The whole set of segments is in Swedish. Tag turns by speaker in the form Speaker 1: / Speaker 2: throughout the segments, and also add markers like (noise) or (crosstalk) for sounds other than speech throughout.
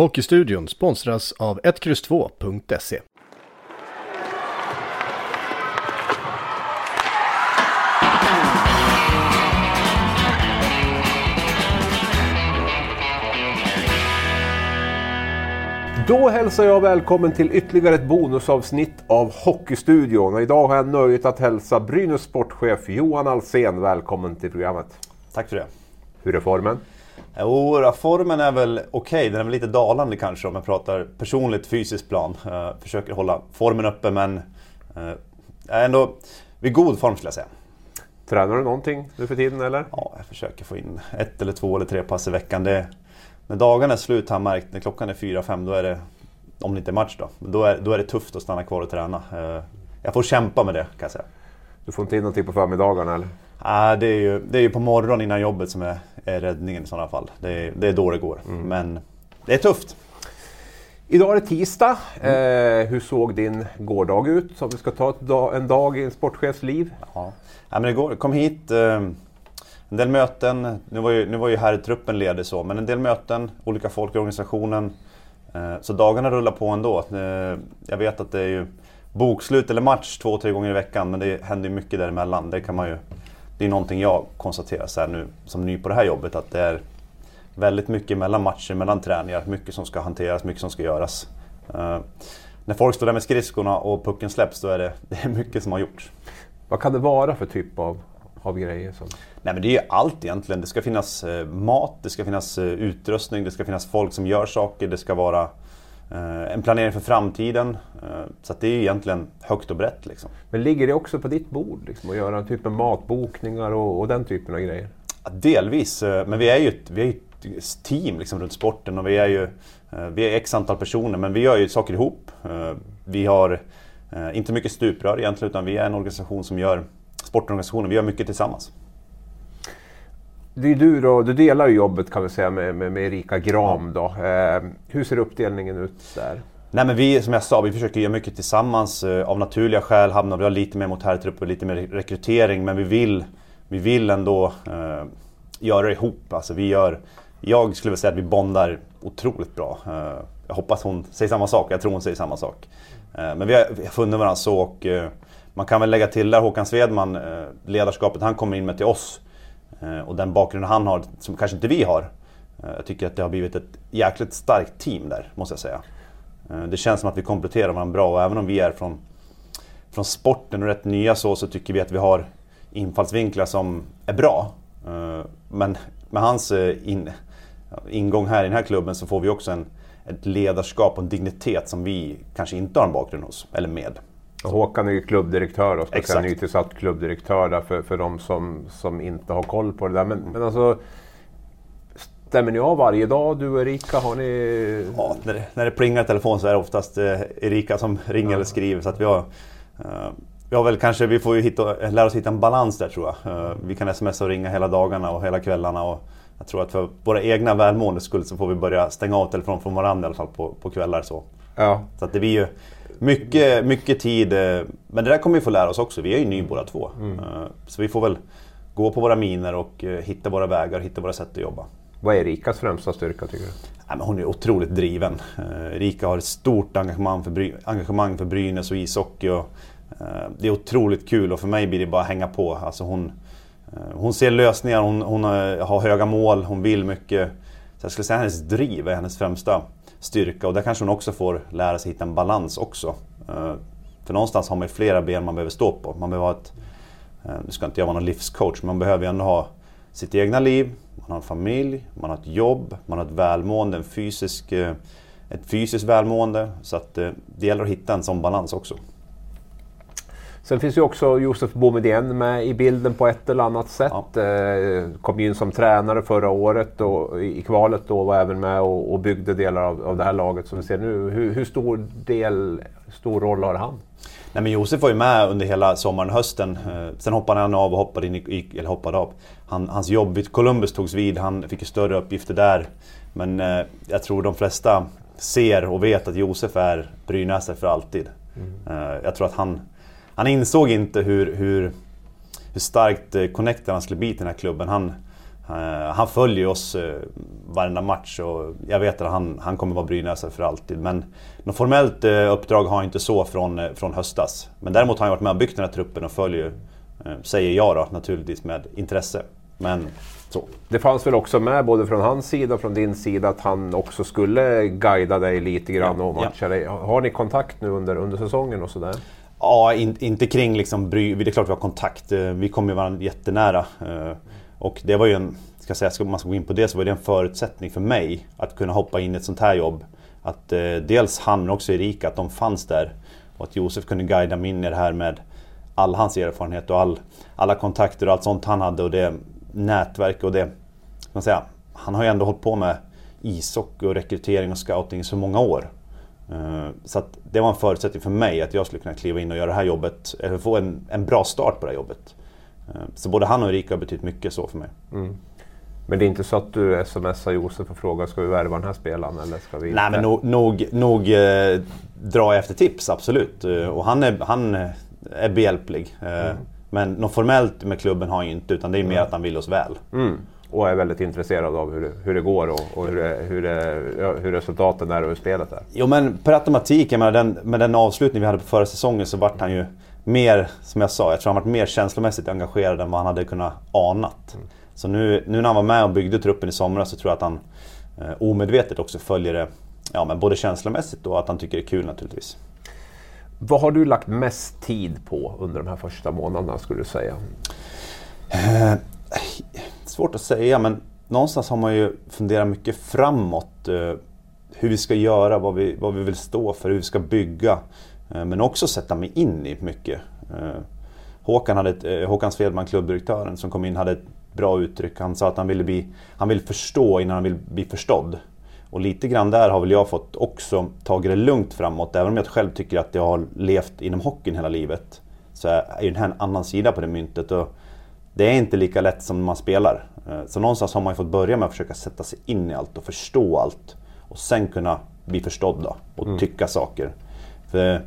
Speaker 1: Hockeystudion sponsras av 1X2.se.
Speaker 2: Då hälsar jag välkommen till ytterligare ett bonusavsnitt av Hockeystudion. Och idag har jag nöjet att hälsa Brynäs sportchef Johan Alsen välkommen till programmet.
Speaker 3: Tack för det.
Speaker 2: Hur är formen?
Speaker 3: Jo, formen är väl okej. Okay. Den är väl lite dalande kanske om jag pratar personligt fysiskt plan. Uh, försöker hålla formen uppe men uh, är ändå vid god form skulle jag säga.
Speaker 2: Tränar du någonting nu för tiden eller?
Speaker 3: Ja, jag försöker få in ett eller två eller tre pass i veckan. Det, när dagarna är slut har jag märkt, när klockan är fyra, fem, då är det, om det inte är match då, då är, då är det tufft att stanna kvar och träna. Uh, jag får kämpa med det kan jag säga.
Speaker 2: Du får inte in någonting på förmiddagarna eller?
Speaker 3: Nej, det, är ju, det är ju på morgonen innan jobbet som är, är räddningen i sådana fall. Det är, det är då det går. Mm. Men det är tufft.
Speaker 2: Idag är det tisdag. Mm. Eh, hur såg din gårdag ut? Så vi ska ta dag, en dag i en sportchefs liv.
Speaker 3: Ja. Ja, men igår, kom hit. Eh, en del möten. Nu var ju, nu var ju här truppen ledig så, men en del möten. Olika folk i organisationen. Eh, så dagarna rullar på ändå. Eh, jag vet att det är ju bokslut eller match två, tre gånger i veckan. Men det händer ju mycket däremellan. Det kan man ju det är någonting jag konstaterar så nu som ny på det här jobbet att det är väldigt mycket mellan matcher, mellan träningar, mycket som ska hanteras, mycket som ska göras. Uh, när folk står där med skridskorna och pucken släpps då är det, (laughs) det är mycket som har gjorts.
Speaker 2: Vad kan det vara för typ av, av grejer? Som...
Speaker 3: Nej men det är allt egentligen. Det ska finnas eh, mat, det ska finnas eh, utrustning, det ska finnas folk som gör saker, det ska vara en planering för framtiden. Eh, så det är egentligen högt och brett. Liksom.
Speaker 2: Men ligger det också på ditt bord? Liksom, att göra typ av matbokningar och, och, den typen av grejer?
Speaker 3: Ja, delvis, eh, men vi är ju ett, vi är ett team liksom, runt sporten och vi är ju vi är x antal personer men vi gör ju saker ihop. Vi har inte mycket stuprör egentligen utan vi är en organisation som gör sportorganisationer, vi gör mycket tillsammans
Speaker 2: det är du då, du delar ju jobbet kan vi säga med, med, med Erika Gram då. Eh, hur ser uppdelningen ut där?
Speaker 3: Nej men vi, som jag sa, vi försöker göra mycket tillsammans. Eh, av naturliga skäl hamnar vi lite mer mot herrtrupp och lite mer rekrytering. Men vi vill, vi vill ändå eh, göra det ihop. Alltså vi gör, jag skulle vilja säga att vi bondar otroligt bra. Eh, jag hoppas hon säger samma sak, jag tror hon säger samma sak. Eh, men vi har, vi har funnit varandra så och eh, man kan väl lägga till där Håkan Svedman, eh, ledarskapet han kommer in med till oss Eh, och den bakgrunden han har, som kanske inte vi har. Eh, jag tycker att det har blivit ett jäkligt starkt team där, måste jag säga. Eh, det känns som att vi kompletterar varandra bra och även om vi är från, från sporten och rätt nya så, så tycker vi att vi har infallsvinklar som är bra. Men med hans in, ingång här i den här klubben så får vi också en, ett ledarskap och en dignitet som vi kanske inte har en bakgrund hos, eller med.
Speaker 2: Håkan är ju klubbdirektör och ska nytillsatt klubbdirektör där för, för de som, som inte har koll på det där. Men, men alltså, stämmer ni av varje dag du och Erika? Har ni...
Speaker 3: Ja, när det, när det plingar i telefon så är det oftast eh, Erika som ringer ja. eller skriver. Så att vi har, eh, vi har väl kanske, vi får ju hitta, lära oss hitta en balans där tror jag. Eh, vi kan smsa och ringa hela dagarna och hela kvällarna. Och jag tror att för våra egna välmåendes skull så får vi börja stänga av telefonen från varandra i alla fall på, på kvällar. Så, ja. så att det blir ju mycket, mycket tid. Eh, men det där kommer vi få lära oss också. Vi är ju ny båda två. Mm. Eh, så vi får väl gå på våra miner och eh, hitta våra vägar, hitta våra sätt att jobba.
Speaker 2: Vad är Rikas främsta styrka tycker du?
Speaker 3: Ja, men hon är otroligt driven. Rika har ett stort engagemang för, Bry engagemang för Brynäs och ishockey. Och, det är otroligt kul och för mig blir det bara att hänga på. Alltså hon, hon ser lösningar, hon, hon har höga mål, hon vill mycket. Så jag skulle säga hennes driv är hennes främsta styrka och där kanske hon också får lära sig hitta en balans också. Eh, för någonstans har man ju flera ben man behöver stå på. Man behöver ha ett, eh, nu ska inte jag vara någon livscoach, men man behöver ju ändå ha sitt egna liv, man har en familj, man har ett jobb, man har ett välmående, en fysisk, eh, ett fysiskt välmående. Så att det gäller att hitta en sån balans också.
Speaker 2: Sen finns ju också Josef Boumedienne med i bilden på ett eller annat sätt. Ja. Eh, kom in som tränare förra året och i kvalet då var även med och, och byggde delar av, av det här laget som vi ser nu. Hur, hur stor, del, stor roll har han?
Speaker 3: Nej, men Josef var ju med under hela sommaren och hösten. Eh, sen hoppade han av och hoppade in i, eller hoppade av. Han, hans jobb vid Columbus togs vid, han fick ju större uppgifter där. Men eh, jag tror de flesta ser och vet att Josef är brynäsare för alltid. Mm. Eh, jag tror att han han insåg inte hur, hur, hur starkt eh, connected han skulle bli till den här klubben. Han, Uh, han följer oss uh, varenda match och jag vet att han, han kommer vara brynäsare för alltid. Men något formellt uppdrag har han inte så från, från höstas. Men däremot har han varit med och byggt den här truppen och följer, säger jag då naturligtvis, med intresse. Men så.
Speaker 2: Det fanns väl också med både från hans sida och från din sida att han också skulle guida dig lite grann ja, och matcha ja. dig. Har ni kontakt nu under, under säsongen och sådär?
Speaker 3: Ja, in, inte kring liksom, det är klart vi har kontakt. Eh, vi kommer ju varandra jättenära. Eh, och det var ju en, ska säga, ska man ska gå in på det så var det en förutsättning för mig att kunna hoppa in i ett sånt här jobb. Att eh, dels han men också Erika, att de fanns där. Och att Josef kunde guida mig in i det här med all hans erfarenhet och all, alla kontakter och allt sånt han hade och det nätverk och det... Man säga, han har ju ändå hållit på med ishockey och rekrytering och scouting i så många år. Eh, så det var en förutsättning för mig att jag skulle kunna kliva in och göra det här jobbet, eller få en, en bra start på det här jobbet. Eh, så både han och Erika har betytt mycket så för mig. Mm.
Speaker 2: Men det är inte så att du smsar Josef och frågar ska vi värva den här spelaren eller ska vi
Speaker 3: inte? Nej men nog, nog, nog eh, dra efter tips, absolut. Eh, och han är, han är behjälplig. Eh, mm. Men något formellt med klubben har han ju inte utan det är mer mm. att han vill oss väl.
Speaker 2: Och är väldigt intresserad av hur det, hur det går och, och hur, det, hur, det, hur resultaten är och hur spelet är.
Speaker 3: Jo men per automatik, med den, med den avslutning vi hade på förra säsongen så vart han ju mer, som jag sa, jag tror han varit mer känslomässigt engagerad än vad han hade kunnat anat. Mm. Så nu, nu när han var med och byggde truppen i somras så tror jag att han eh, omedvetet också följer det ja, men både känslomässigt och att han tycker det är kul naturligtvis.
Speaker 2: Vad har du lagt mest tid på under de här första månaderna skulle du säga?
Speaker 3: Eh, svårt att säga men någonstans har man ju funderat mycket framåt. Eh, hur vi ska göra, vad vi, vad vi vill stå för, hur vi ska bygga. Eh, men också sätta mig in i mycket. Eh, Håkan, hade ett, Håkan Svedman, klubbdirektören, som kom in hade ett bra uttryck. Han sa att han ville bli, han vill förstå innan han vill bli förstådd. Och lite grann där har väl jag fått också tagit det lugnt framåt. Även om jag själv tycker att jag har levt inom hockeyn hela livet. Så är ju det här en annan sida på det myntet. Och det är inte lika lätt som man spelar. Så någonstans har man ju fått börja med att försöka sätta sig in i allt och förstå allt. Och sen kunna bli förstådd och mm. tycka saker. För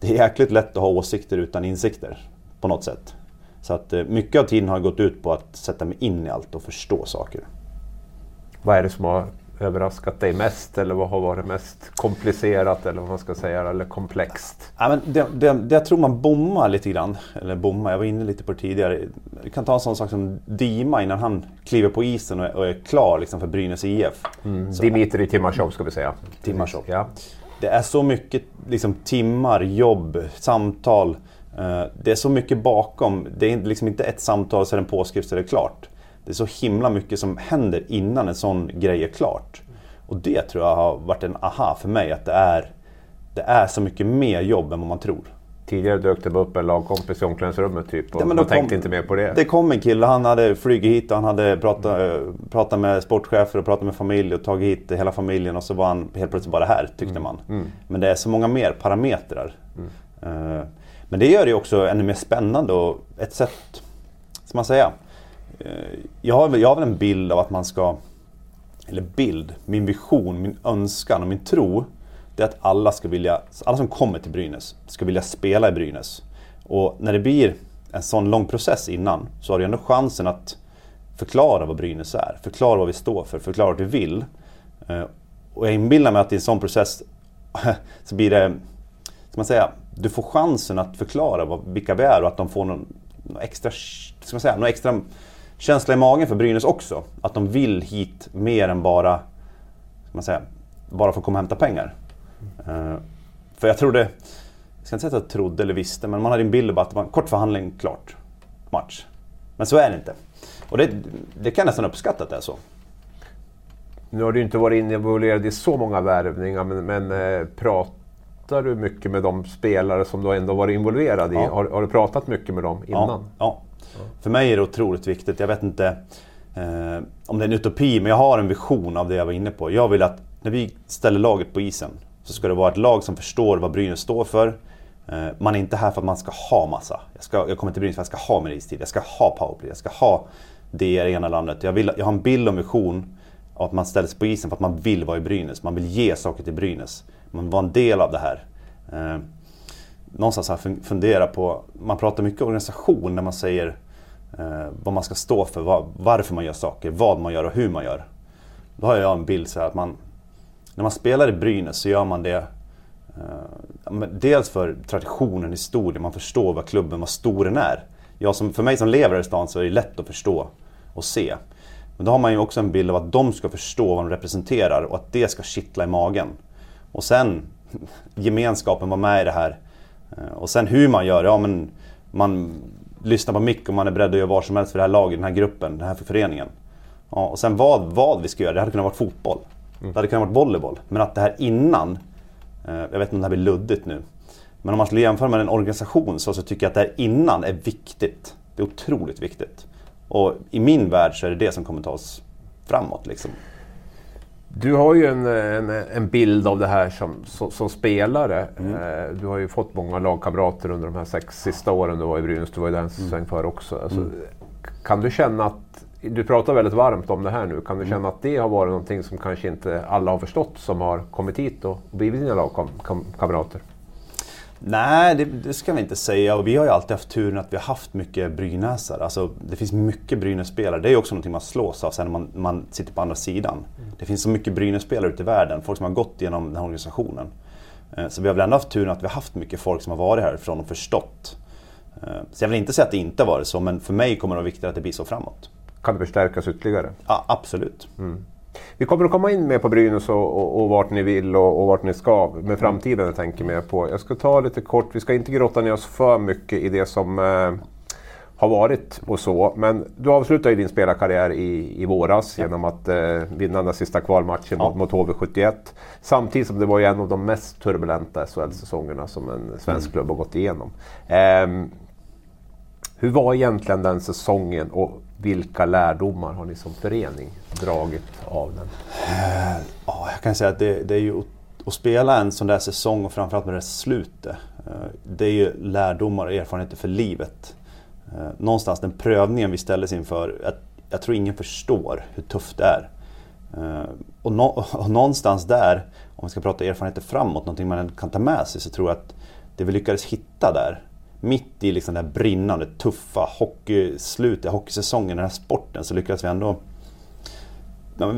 Speaker 3: det är jäkligt lätt att ha åsikter utan insikter på något sätt. Så att eh, mycket av tiden har gått ut på att sätta mig in i allt och förstå saker.
Speaker 2: Vad är det som har överraskat dig mest eller vad har varit mest komplicerat eller vad man ska säga, eller komplext?
Speaker 3: Ja, men det, det, det jag tror man bommar lite grann, eller bommar, jag var inne lite på det tidigare. Vi kan ta en sån sak som Dima innan han kliver på isen och är, och är klar liksom för Brynäs IF.
Speaker 2: Mm. Dimitri Timashov ska vi säga.
Speaker 3: Timashov. Ja det är så mycket liksom, timmar, jobb, samtal. Eh, det är så mycket bakom. Det är liksom inte ett samtal så är det en påskrift så är det klart. Det är så himla mycket som händer innan en sån grej är klart. Och det tror jag har varit en aha för mig, att det är, det är så mycket mer jobb än vad man tror.
Speaker 2: Tidigare dök det upp en lagkompis i omklädningsrummet typ och ja, man kom, tänkte inte mer på det.
Speaker 3: Det kom en kille, han hade flugit hit och han hade pratat, mm. pratat med sportchefer och pratat med familj och tagit hit hela familjen och så var han helt plötsligt bara här tyckte mm. man. Mm. Men det är så många mer parametrar. Uh, men det gör det också ännu mer spännande och ett sätt, ska man säga. Eh, jag, har, jag har väl en bild av att man ska, eller bild, min vision, min önskan och min tro det är att alla, ska vilja, alla som kommer till Brynäs ska vilja spela i Brynäs. Och när det blir en sån lång process innan så har du ändå chansen att förklara vad Brynäs är, förklara vad vi står för, förklara vad vi vill. Eh, och jag inbillar mig att i en sån process (laughs) så blir det, ska man säga, du får chansen att förklara vad, vilka vi är och att de får någon, någon extra, ska man säga, någon extra känsla i magen för Brynäs också. Att de vill hit mer än bara, ska man säga, bara för att komma och hämta pengar. Mm. för jag trodde, jag ska inte säga att jag trodde eller visste, men man hade en bild av att det var en kort förhandling, klart. Match. Men så är det inte. Och det, det kan jag nästan uppskatta att det är så.
Speaker 2: Nu har du inte varit involverad i så många värvningar, men, men eh, pratar du mycket med de spelare som du ändå varit involverad i? Ja. Har, har, du pratat mycket med dem innan?
Speaker 3: Ja, ja. För mig är det otroligt viktigt. Jag vet inte eh, om det är en utopi, men jag har en vision av det jag var inne på. Jag vill att när vi ställer laget på isen så ska det vara ett lag som förstår vad Brynäs står för. Eh, man är inte här för att man ska ha massa. Jag, ska, jag kommer till Brynäs för att jag ska ha min istid, jag ska ha powerplay, jag ska ha det i ena landet. Jag, vill, jag har en bild och vision av att man ställer sig på isen för att man vill vara i Brynäs. Man vill ge saker till Brynäs. Man var en del av det här. Eh, någonstans har jag funderat på, man pratar mycket organisation när man säger eh, vad man ska stå för, var, varför man gör saker, vad man gör och hur man gör. Då har jag en bild så här att man, när man spelar i Brynäs så gör man det eh, dels för traditionen, historien, man förstår vad klubben, vad stor den är. Jag som, för mig som lever i stan så är det lätt att förstå och se. Men då har man ju också en bild av att de ska förstå vad de representerar och att det ska kittla i magen. Och sen gemenskapen, vara med i det här. Eh, och sen hur man gör, ja men man lyssnar på mycket och man är beredd att göra vad som helst för det här laget, den här gruppen, den här föreningen. Ja, och sen vad, vad vi ska göra, det hade kunnat vara fotboll. Det hade kunnat vara volleyboll. Men att det här innan, eh, jag vet inte om det här blir luddigt nu. Men om man skulle jämföra med en organisation så, så tycker jag att det här innan är viktigt. Det är otroligt viktigt. Och i min värld så är det det som kommer ta oss framåt. Liksom.
Speaker 2: Du har ju en, en, en, bild av det här som, som, som spelare. Mm. Eh, du har ju fått många lagkamrater under de här sex sista åren du var i Brynäs. Du var ju där en mm. sväng för också. Alltså, mm. Kan du känna att, du pratar väldigt varmt om det här nu, kan du mm. känna att det har varit någonting som kanske inte alla har förstått som har kommit hit och blivit dina lagkamrater?
Speaker 3: Nej, det, det, ska vi inte säga. Och vi har ju alltid haft turen att vi har haft mycket brynäsare. Alltså, det finns mycket Brynäs-spelare. Det är också någonting man slås av sen när man, man sitter på andra sidan. Mm. Det finns så mycket Brynäs-spelare ute i världen. Folk som har gått genom den här organisationen. Eh, så vi har väl ändå haft turen att vi har haft mycket folk som har varit härifrån och förstått. Eh, så jag vill inte säga att det inte har varit så, men för mig kommer det vara viktigt att det blir så framåt.
Speaker 2: Kan det förstärkas ytterligare?
Speaker 3: Ja, absolut. Mm.
Speaker 2: Vi kommer att komma in mer på Brynäs och, och, och vart ni vill och, och vart ni ska med framtiden jag tänker mer på. Jag ska ta lite kort, vi ska inte grotta ner oss för mycket i det som eh, har varit och så. Men du avslutade ju din spelarkarriär i, i våras ja. genom att eh, vinna den sista kvalmatchen ja. mot, mot HV71. Samtidigt som det var en av de mest turbulenta SHL-säsongerna som en svensk mm. klubb har gått igenom. Eh, hur var egentligen den säsongen och vilka lärdomar har ni som förening dragit av den?
Speaker 3: Eh, jag kan säga att det, det är ju att spela en sån där säsong och framförallt med det slutet. Eh, det är ju lärdomar och erfarenheter för livet. Eh, någonstans den prövningen vi ställdes inför, jag, jag tror ingen förstår hur tufft det är. Och, nå, och, någonstans där, om vi ska prata erfarenheter framåt, någonting man kan ta med sig, så tror jag att det vi lyckades hitta där, mitt i liksom det här brinnande, tuffa hockeyslutet, hockeysäsongen, den här sporten, så lyckades vi ändå (laughs)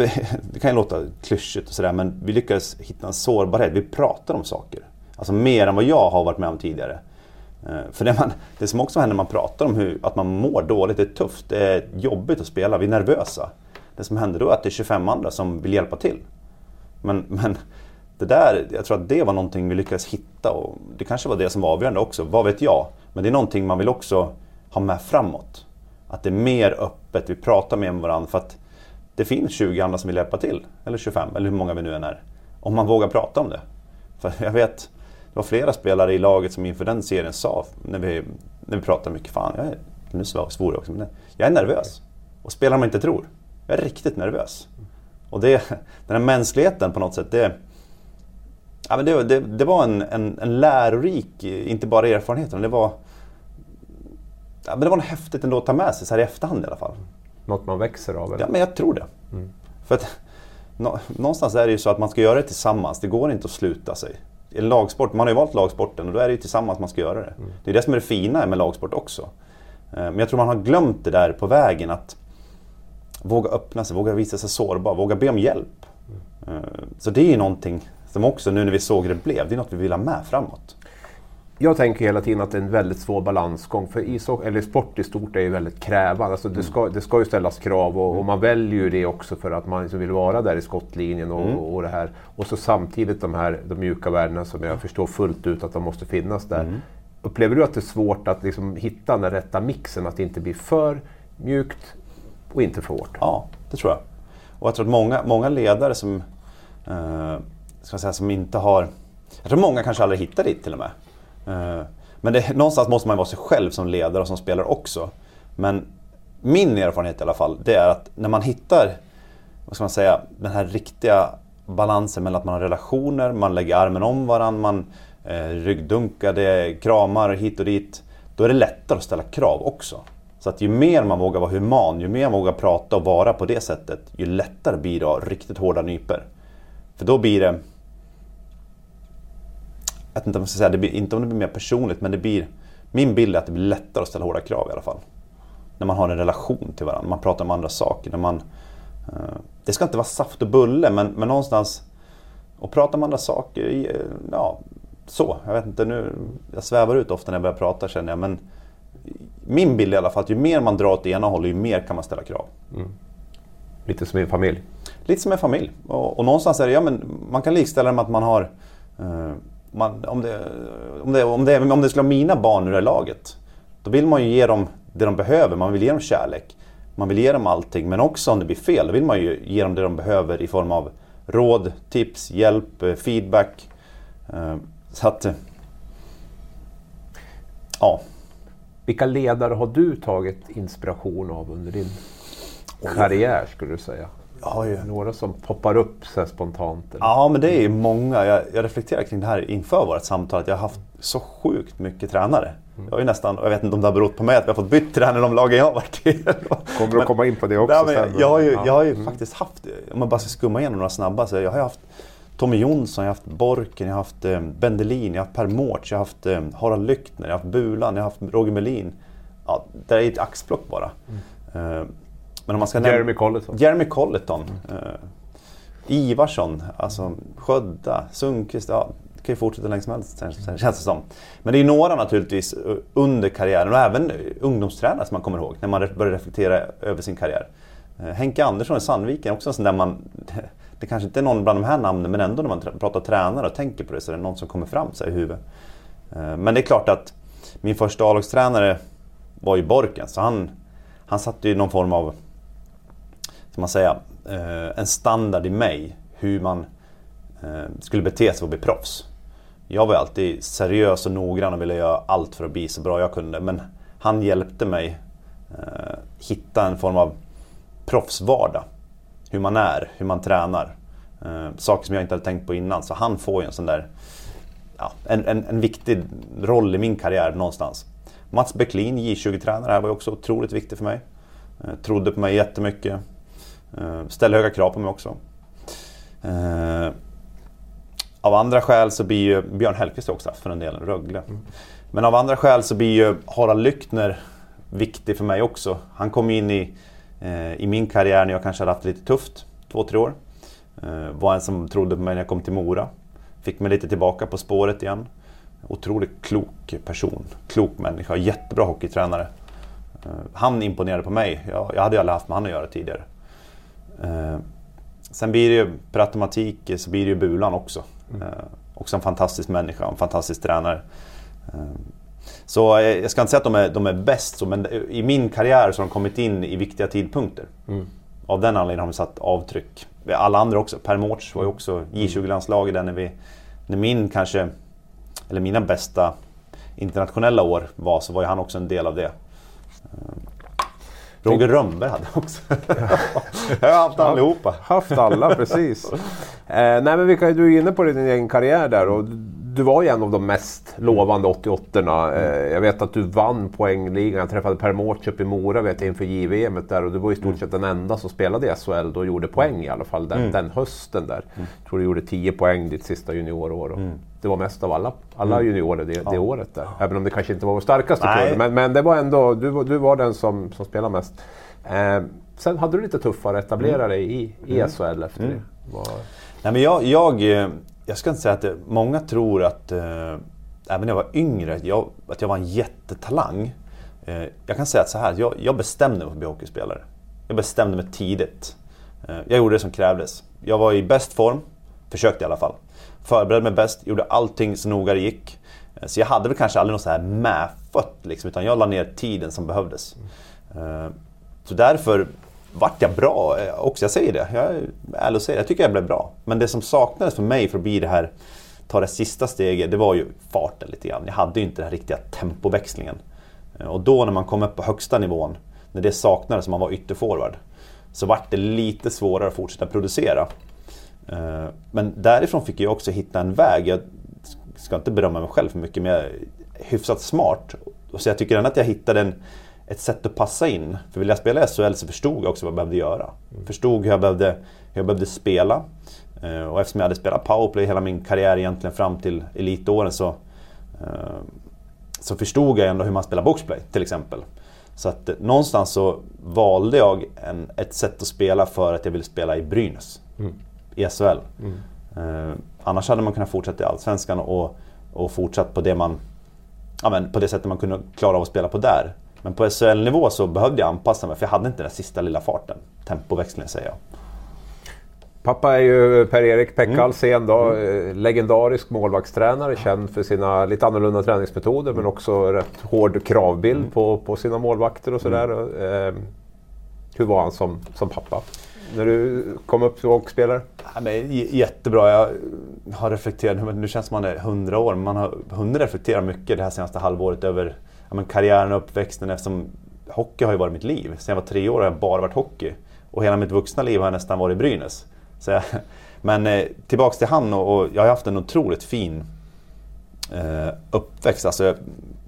Speaker 3: det kan ju låta klyschigt och sådär men vi lyckades hitta en sårbarhet. Vi pratar om saker. Alltså mer än vad jag har varit med om tidigare. Eh, för det, man, det som också händer när man pratar om hur, att man mår dåligt, det är tufft, det är jobbigt att spela, vi är nervösa. Det som händer då är att det är 25 andra som vill hjälpa till. Men, men det där, jag tror att det var någonting vi lyckades hitta och det kanske var det som var avgörande också, vad vet jag? Men det är någonting man vill också ha med framåt. Att det är mer öppet, vi pratar mer med varandra för att det finns 20 andra som vill hjälpa till. Eller 25, eller hur många vi nu än är. Om man vågar prata om det. För jag vet, det var flera spelare i laget som inför den serien sa, när vi, när vi pratade mycket, fan, jag är, nu svor jag också, men jag är nervös. Och spelar man inte tror, jag är riktigt nervös. Och det, den här mänskligheten på något sätt, det, ja, men det, det, det var en, en, en, lärorik, inte bara erfarenhet, utan det var, ja, men det var något häftigt ändå att ta med sig så här i efterhand i alla fall.
Speaker 2: Något man växer av? Eller?
Speaker 3: Ja, men jag tror det. Mm. För att, någonstans är det ju så att man ska göra det tillsammans. Det går inte att sluta sig. I en lagsport, man har ju valt lagsporten och då är det ju tillsammans man ska göra det. Mm. Det är det som är det fina med lagsport också. Eh, men jag tror man har glömt det där på vägen att våga öppna sig, våga visa sig sårbar, våga be om hjälp. Mm. Eh, så det är ju någonting som också nu när vi såg hur det blev, det är något vi vill ha med framåt
Speaker 2: jag tänker hela tiden att det är en väldigt svår balansgång. För ishockey, eller sport i stort är ju väldigt krävande. Alltså det, ska, det ska ju ställas krav och, och man väljer ju det också för att man liksom vill vara där i skottlinjen och, mm. och det här. Och så samtidigt de här de mjuka värdena som jag förstår fullt ut att de måste finnas där. Mm. Upplever du att det är svårt att liksom hitta den rätta mixen? Att det inte blir för mjukt och inte för hårt?
Speaker 3: Ja, det tror jag. Och jag tror att många, många ledare som, eh, ska säga, som inte har... Jag tror många kanske aldrig hittar dit till och med. Eh, men det, någonstans måste man vara sig själv som ledare och som spelare också. Men min erfarenhet i alla fall, det är att när man hittar vad ska man säga, den här riktiga balansen mellan att man har relationer, man lägger armen om varandra, man eh, ryggdunkar, det kramar hit och dit. Då är det lättare att ställa krav också. Så att ju mer man vågar vara human, ju mer man vågar prata och vara på det sättet, ju lättare blir det att riktigt hårda nyper. För då blir det jag vet inte om jag ska säga, det blir, inte om det blir mer personligt, men det blir... Min bild är att det blir lättare att ställa hårda krav i alla fall. när man har en relation till varandra, man pratar om andra saker. När man, eh, det ska inte vara saft och bulle men, men någonstans och prata om andra saker. Ja, så, jag vet inte nu. Jag svävar ut ofta när jag börjar prata känner jag. Men min bild är i alla fall att ju mer man drar åt ena hållet, ju mer kan man ställa krav. Mm.
Speaker 2: Lite som en familj?
Speaker 3: Lite som en familj. Och, och någonstans är det, ja men man kan likställa det med att man har eh, man, om, det, om, det, om, det, om det skulle vara mina barn ur det här laget. Då vill man ju ge dem det de behöver. Man vill ge dem kärlek. Man vill ge dem allting. Men också om det blir fel, då vill man ju ge dem det de behöver i form av råd, tips, hjälp, eh, feedback. Eh, så att... Eh, ja.
Speaker 2: Vilka ledare har du tagit inspiration av under din karriär skulle du säga? Ja, ja. Några som poppar upp så spontant?
Speaker 3: Eller? Ja, men det är många. Jag, jag reflekterar kring det här inför vårt samtal. Att jag har haft så sjukt mycket tränare. Mm. Jag, är nästan, jag vet inte om det har berott på mig att vi har fått byta tränare de lagen jag har varit i.
Speaker 2: Kommer du att komma in på det också?
Speaker 3: Nej, jag, jag, har ju, jag har ju mm. faktiskt haft, om man bara ska skumma igenom några snabba, så jag har haft Tommy Jonsson, jag har haft Borken, jag har haft eh, Bendelin, jag har haft Per Mårts, jag har haft eh, Harald Lyckner, jag har haft Bulan, jag har haft Roger Melin. Ja, det är ett axplock bara. Mm. Eh,
Speaker 2: men om man ska Jeremy Colleton.
Speaker 3: Jeremy Colleton. Mm. Eh, Ivarsson, alltså Sködda, Sundqvist. Ja, det kan ju fortsätta länge som helst känns det som. Men det är några naturligtvis eh, under karriären och även ungdomstränare som man kommer ihåg när man börjar reflektera över sin karriär. Eh, Henke Andersson i Sandviken, också en sån där man... (laughs) Det kanske inte är någon bland de här namnen men ändå när man pratar tränare och tänker på det så är det någon som kommer fram sig i huvudet. Eh, men det är klart att min första A-lagstränare var ju Borken så han, han satte ju någon form av ska man säga, eh, en standard i mig hur man eh, skulle bete sig och bli proffs. Jag var alltid seriös och noggrann och ville göra allt för att bli så bra jag kunde. Men han hjälpte mig eh, hitta en form av proffsvardag. Hur man är, hur man tränar. saker som jag inte hade tänkt på innan. Så han får ju en sån där ja, en, en, en viktig roll i min karriär någonstans. Mats Bäcklin, J20-tränare, här var ju också otroligt viktig för mig. trodde på mig jättemycket. Eh, ställer höga krav på mig också. Eh, av andra skäl så blir ju Björn Hellkvist också för en del, Rögle. Mm. Men av andra skäl så blir ju Harald Lyckner viktig för mig också. Han kom in i, eh, i min karriär när jag kanske hade haft det lite tufft, två, tre år. Var en som trodde på mig när jag kom till Mora. Fick mig lite tillbaka på spåret igen. Otroligt klok person, klok människa, jättebra hockeytränare. Han imponerade på mig. Jag, jag hade ju aldrig haft med honom att göra tidigare. Eh, sen blir det ju per automatik så blir det ju Bulan också. Mm. Eh, också en fantastisk människa, en fantastisk tränare. Eh, så eh, jag ska inte säga att de är, de är bäst, så, men i min karriär så har de kommit in i viktiga tidpunkter. Mm. Av den anledningen har de satt avtryck. Alla andra också. Per Mårts var ju också J20-landslaget när, vi, när min kanske, eller mina bästa internationella år var, så var ju han också en del av det. Roger Rönnberg hade också. (laughs) (laughs) jag har haft allihopa.
Speaker 2: Haft alla, precis. (laughs) eh, nej, men vilka, du är inne på din egen karriär där och du var ju en av de mest lovande 88orna. Eh, jag vet att du vann poängligan. Jag träffade Per Mårts uppe i Mora vet jag, inför JVM där och du var i stort mm. sett den enda som spelade i SHL då och gjorde poäng i alla fall den, mm. den hösten där. Mm. Jag tror du gjorde 10 poäng ditt sista juniorår. Och mm. Det var mest av alla, alla mm. juniorer det, det ja. året där. Även om det kanske inte var vår starkaste kull. Men, men det var ändå, du, du var den som, som spelade mest. Eh, sen hade du lite tuffare att etablera mm. dig i, i SHL efter det. Var...
Speaker 3: Nej, men jag, jag eh, jag ska inte säga att det, många tror att, eh, även när jag var yngre, jag, att jag var en jättetalang. Eh, jag kan säga att så här, jag, jag bestämde mig för att bli hockeyspelare. Jag bestämde mig tidigt. Eh, jag gjorde det som krävdes. Jag var i bäst form, försökte i alla fall. Förberedde mig bäst, gjorde allting så noga det gick. Eh, så jag hade väl kanske aldrig något så här medfött liksom, utan jag la ner tiden som behövdes. Eh, så därför vart jag bra eh, också. Jag säger det. Jag är ärlig och säger Jag tycker jag blev bra. Men det som saknades för mig för att bli det här, ta det sista steget, det var ju farten lite grann. Jag hade ju inte den här riktiga tempoväxlingen. Eh, och då när man kom upp på högsta nivån, när det saknades, man var ytterforward, så vart det lite svårare att fortsätta producera. Eh, men därifrån fick jag också hitta en väg. Jag ska inte berömma mig själv för mycket, men jag är hyfsat smart. Så jag tycker ändå att jag hittade en ett sätt att passa in. För vill jag spela i SHL så förstod jag också vad jag behövde göra. Mm. Förstod hur jag behövde, hur jag behövde spela. Eh, och eftersom jag hade spelat powerplay hela min karriär egentligen fram till elitåren så, eh, så förstod jag ändå hur man spelar boxplay till exempel. Så att eh, någonstans så valde jag en, ett sätt att spela för att jag ville spela i Brynäs. Mm. I SHL. Mm. Eh, annars hade man kunnat fortsätta i Allsvenskan och, och fortsatt på det, man, ja, men på det sättet man kunde klara av att spela på där. Men på SHL-nivå så behövde jag anpassa mig för jag hade inte den sista lilla farten. Tempoväxlingen säger jag.
Speaker 2: Pappa är ju Per-Erik Pekkalsen, mm. då, mm. legendarisk målvaktstränare, känd för sina lite annorlunda träningsmetoder men också rätt hård kravbild mm. på, på sina målvakter och sådär. Mm. Eh, hur var han som, som pappa? När du kom upp och spelade?
Speaker 3: Ja, men, jättebra. Jag har reflekterat, nu känns man är 100 år, men man har hunnit reflektera mycket det här senaste halvåret över ja, men karriären och uppväxten eftersom hockey har ju varit mitt liv. Sen jag var tre år har jag bara varit hockey. Och hela mitt vuxna liv har jag nästan varit i Brynäs. Så jag, (laughs) men eh, tillbaks till han och, och, jag har haft en otroligt fin eh, uppväxt. Alltså,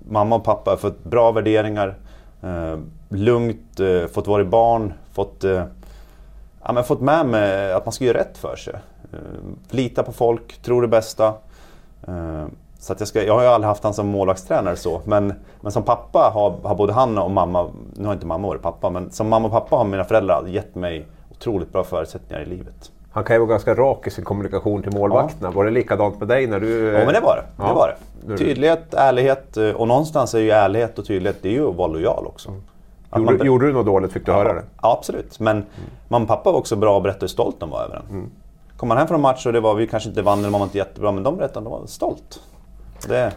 Speaker 3: mamma och pappa har fått bra värderingar. Eh, lugnt, eh, fått vara barn, fått, eh, ja, men fått med mig att man ska göra rätt för sig. Eh, lita på folk, tro det bästa. Eh, så jag, ska, jag har ju aldrig haft han som målvaktstränare så, men, men som pappa har, har både han och mamma, nu har inte mamma varit pappa, men som mamma och pappa har mina föräldrar gett mig otroligt bra förutsättningar i livet.
Speaker 2: Han kan ju vara ganska rak i sin kommunikation till målvakterna. Ja. Var det likadant med dig när du...
Speaker 3: Ja men det var det. Ja. det, var det. Tydlighet, ärlighet eh, och någonstans är ju ärlighet och tydlighet det är ju att vara lojal också. Mm.
Speaker 2: Gjorde, man... gjorde, du något dåligt fick du
Speaker 3: ja,
Speaker 2: höra det?
Speaker 3: Ja absolut. Men mm. mamma och pappa var också bra och berättade hur stolt de var över den. Mm. Kom man hem från en match och det var, vi kanske inte vann eller man var inte jättebra, men de berättade att de var stolt. Det,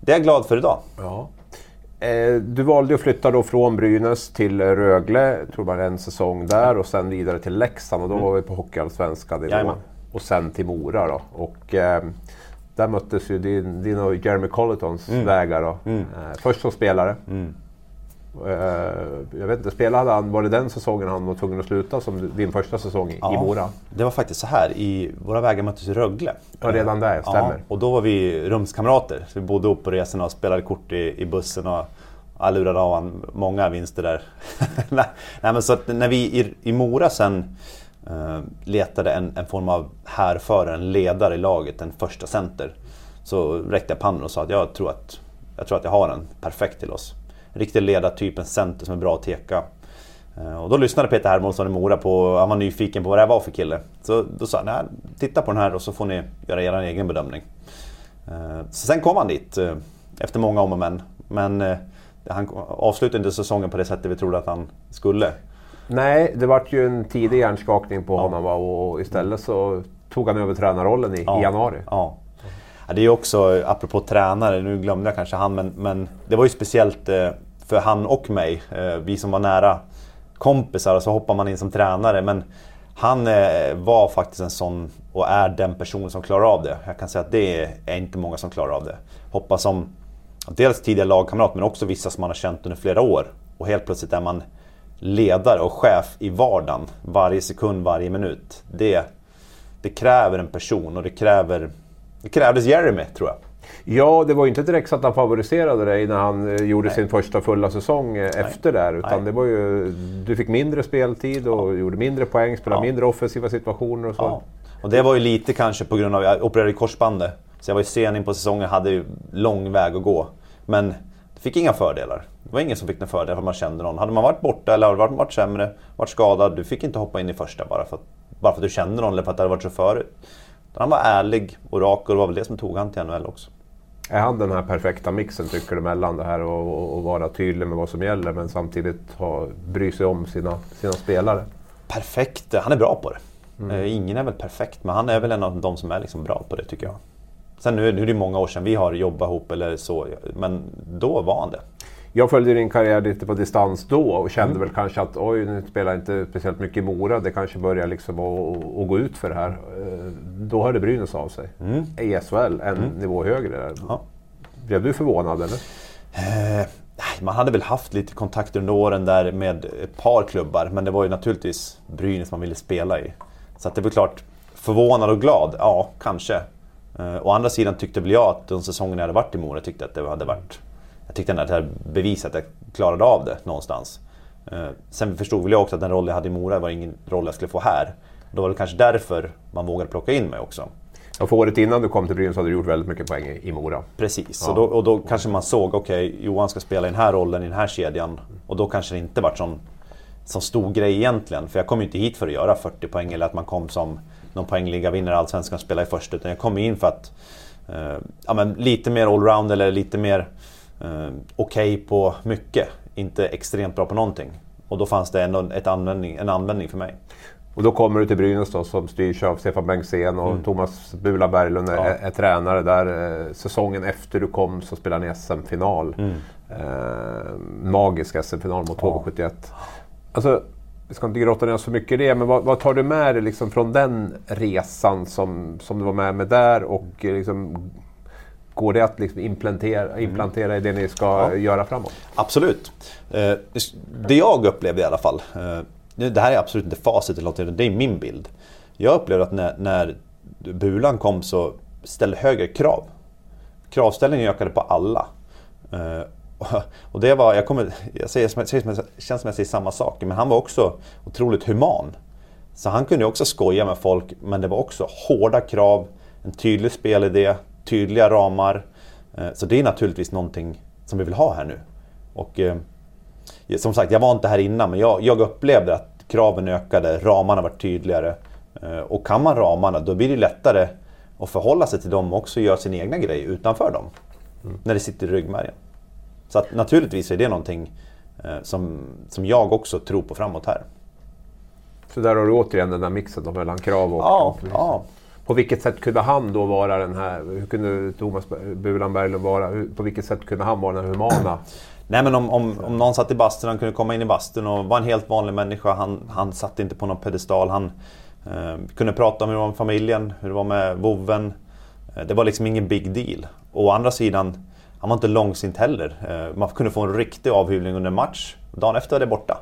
Speaker 3: det är jag glad för idag.
Speaker 2: Ja. Eh, du valde att flytta då från Brynäs till Rögle, jag tror bara en säsong där och sen vidare till Leksand och då mm. var vi på Hockeyallsvenskan nivå. Och sen till Mora då. Och, eh, där möttes ju din, din och Jeremy Colletons mm. vägar då. Mm. Eh, först som spelare. Eh, jag vet inte, spelade han, var det den säsongen han var tvungen att sluta som din första säsong i, ja, i Mora?
Speaker 3: Det var faktiskt så här, i, våra vägar möttes i Rögle.
Speaker 2: Ja, redan där, stämmer. Ja,
Speaker 3: och då var vi rumskamrater. Så vi bodde upp på resorna och spelade kort i, i bussen. Och, jag lurade av han många vinster där. (laughs) Nej, men så när vi i, i Mora sen uh, letade en, en form av härförare, en ledare i laget, en första center. Så räckte jag pannan och sa att jag tror att jag, tror att jag har en perfekt till oss riktig ledartyp, en center som är bra att teka. Eh, och då lyssnade Peter Hermansson i Mora på, han var nyfiken på vad det var för kille. Så då sa han, titta på den här och så får ni göra er egen bedömning. Eh, så sen kom han dit eh, efter många om och men. Men han avslutade inte säsongen på det sättet vi trodde att han skulle.
Speaker 2: Nej, det vart ju en tidig hjärnskakning på ja. honom och istället så tog han över tränarrollen i, ja. i januari.
Speaker 3: Ja. Det är också, apropå tränare, nu glömde jag kanske han, men, men det var ju speciellt eh, för han och mig. Eh, vi som var nära kompisar och så hoppar man in som tränare. Men han eh, var faktiskt en sån och är den personen som klarar av det. Jag kan säga att det är inte många som klarar av det. Hoppa som dels tidigare lagkamrat men också vissa som man har känt under flera år. Och helt plötsligt är man ledare och chef i vardagen. Varje sekund, varje minut. Det, det kräver en person och det kräver det krävdes Jeremy, tror jag.
Speaker 2: Ja, det var ju inte direkt så att han favoriserade dig när han eh, gjorde Nej. sin första fulla säsong eh, Nej. efter där. Utan Nej. det var ju, du fick mindre speltid och ja. gjorde mindre poäng, spelade ja. mindre offensiva situationer och så. Ja.
Speaker 3: Och det var ju lite kanske på grund av att jag opererade i korsbandet. Så jag var ju sen in på säsongen, hade ju lång väg att gå. Men fick inga fördelar. Det var ingen som fick några fördelar för att man kände någon. Hade man varit borta eller varit, varit sämre, varit skadad, du fick inte hoppa in i första bara för att, bara för att du kände någon eller för att det hade varit så förut. Han var ärlig och rak och det var väl det som tog han till NHL också.
Speaker 2: Är han den här perfekta mixen tycker du mellan det här och, och vara tydlig med vad som gäller men samtidigt ha, bry sig om sina, sina spelare?
Speaker 3: Perfekt, han är bra på det. Mm. Eh, ingen är väl perfekt men han är väl en av de som är liksom bra på det tycker jag. Sen nu, nu är det många år sedan vi har jobbat ihop eller så men då var han det.
Speaker 2: Jag följde din karriär lite på distans då och kände mm. väl kanske att oj, nu spelar jag inte speciellt mycket i Mora. Det kanske börjar liksom att, gå ut för det här. Eh, då hörde Brynäs av sig. Mm. I SHL, en mm. nivå högre. Där. Ja. Blev du förvånad eller?
Speaker 3: Eh, man hade väl haft lite kontakter under åren där med ett par klubbar. Men det var ju naturligtvis Brynäs man ville spela i. Så att det väl klart, förvånad och glad, ja kanske. Eh, å andra sidan tyckte väl jag att de säsongerna jag hade varit i Mora tyckte att det hade varit jag tyckte ändå att jag bevisat att jag klarade av det någonstans. Eh, sen förstod väl jag också att den roll jag hade i Mora var ingen roll jag skulle få här. Då var det kanske därför man vågade plocka in mig också.
Speaker 2: Och för året innan du kom till Brynäs hade du gjort väldigt mycket poäng i, Mora.
Speaker 3: Precis,
Speaker 2: Ja.
Speaker 3: och, då, och då kanske man såg, okej, Johan ska spela i den här rollen i den här kedjan. Och då kanske det inte varit sån, sån stor grej egentligen. För jag kom ju inte hit för att göra 40 poäng eller att man kom som någon poängliga vinnare allsvenskan och spela i första. Utan jag kom in för att eh, ja, men lite mer allround eller lite mer eh, okej på mycket. Inte extremt bra på någonting. Och då fanns det ändå ett användning, en användning för mig.
Speaker 2: Och då kommer du till Brynäs då, som styrs av Stefan Bengtzén och Thomas Bula Berglund är,
Speaker 3: Ja.
Speaker 2: är, tränare där. Eh, säsongen efter du kom så spelade ni SM-final. Eh, magisk SM-final mot
Speaker 3: Ja.
Speaker 2: HV71. Alltså, vi ska inte grotta ner oss för mycket i det, men vad, vad tar du med dig liksom från den resan som, som du var med med där? Och eh, liksom, går det att liksom implantera, implantera i det ni ska
Speaker 3: Ja.
Speaker 2: göra framåt?
Speaker 3: Absolut. Eh, det jag upplevde i alla fall. Eh, det här är absolut inte facit eller någonting, det är min bild. Jag upplevde att när, när Bulan kom så ställde högre krav. Kravställningen ökade på alla. Eh, (laughs) och det var, jag, kommer, jag säger, säger, som- känns som jag säger samma sak, men han var också otroligt human. Så han kunde också skoja med folk, men det var också hårda krav, en tydlig spelidé, tydliga ramar. Eh, Så det är naturligtvis någonting som vi vill ha här nu. Och eh, som sagt, jag var inte här innan, men jag, jag upplevde att kraven ökade, ramarna var tydligare. Eh, Och kan man ramarna, då blir det lättare att förhålla sig till dem och också göra sin egna grej utanför dem. När det sitter i ryggmärgen. Så att naturligtvis är det någonting som, som jag också tror på framåt här.
Speaker 2: Så där har du återigen den där mixen mellan krav och...
Speaker 3: Ja, ja.
Speaker 2: På vilket sätt kunde han då vara den här... Hur kunde Thomas Bulan Berglund vara... På vilket sätt kunde han vara den här humana? (clears throat)
Speaker 3: Nej men om, om, om någon satt i bastun, han kunde komma in i bastun och var en helt vanlig människa. Han, han satt inte på någon pedestal. Han eh, kunde prata om hur det var med familjen, hur det var med vovven. Eh, det var liksom ingen big deal. Och å andra sidan, han var inte långsint heller. Eh, man kunde få en riktig avhyvling under en match. Dagen efter var det borta.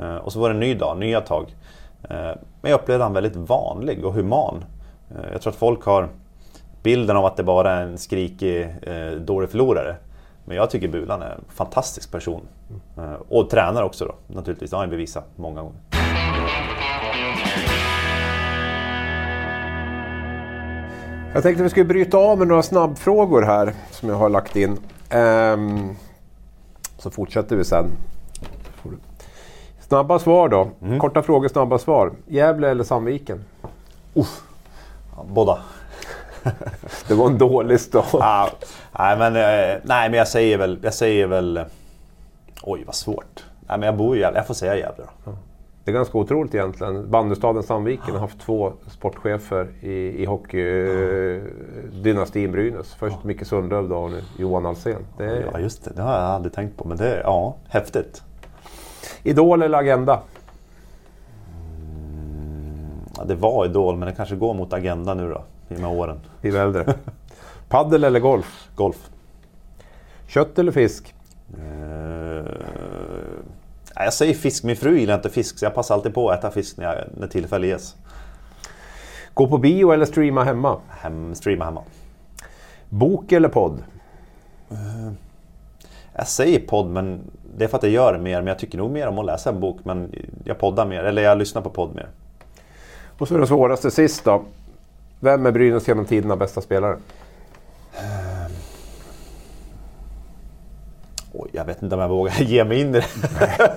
Speaker 3: Eh, och så var det en ny dag, nya tag. Eh, men jag upplevde han väldigt vanlig och human. Eh, jag tror att folk har bilden av att det bara är en skrikig, eh, dålig förlorare. Men jag tycker Bulan är en fantastisk person. Eh, och tränare också då, naturligtvis. Det har han bevisat många gånger.
Speaker 2: Jag tänkte vi skulle bryta av med några snabbfrågor här som jag har lagt in. Ehm, så fortsätter vi sen. Snabba svar då. Korta frågor, snabba svar. Gävle eller Sandviken?
Speaker 3: Ja, båda.
Speaker 2: Det var en dålig start.
Speaker 3: Ah, nej, men, eh, nej men jag säger väl... Jag säger väl... eh, Oj vad svårt. Nej, men jag bor i Gävle. Jag får säga Gävle då.
Speaker 2: Det är ganska otroligt egentligen. Bandystaden Sandviken har haft två sportchefer i, i hockeydynastin Brynäs. Först Micke Sundlöv och nu Johan Alsén. Det är
Speaker 3: Ja just det, det har jag aldrig tänkt på. Men det är ja, häftigt.
Speaker 2: Idol eller Agenda?
Speaker 3: Ja, det var Idol men det kanske går mot Agenda nu då. I de här åren.
Speaker 2: Vi är äldre. (laughs) Paddel eller golf?
Speaker 3: Golf.
Speaker 2: Kött eller fisk?
Speaker 3: Nej, jag säger fisk. Min fru gillar inte fisk så jag passar alltid på att äta fisk när, jag, när tillfälle ges.
Speaker 2: Gå på bio eller streama hemma?
Speaker 3: Hem, streama hemma.
Speaker 2: Bok eller podd?
Speaker 3: Jag säger podd men det är för att jag gör mer. Men jag tycker nog mer om att läsa en bok. Men jag poddar mer. Eller jag lyssnar på podd mer.
Speaker 2: Och så den svåraste sist då. Vem är Brynäs genom tiderna bästa spelare?
Speaker 3: Oj, jag vet inte om jag vågar (laughs) ge mig in i det.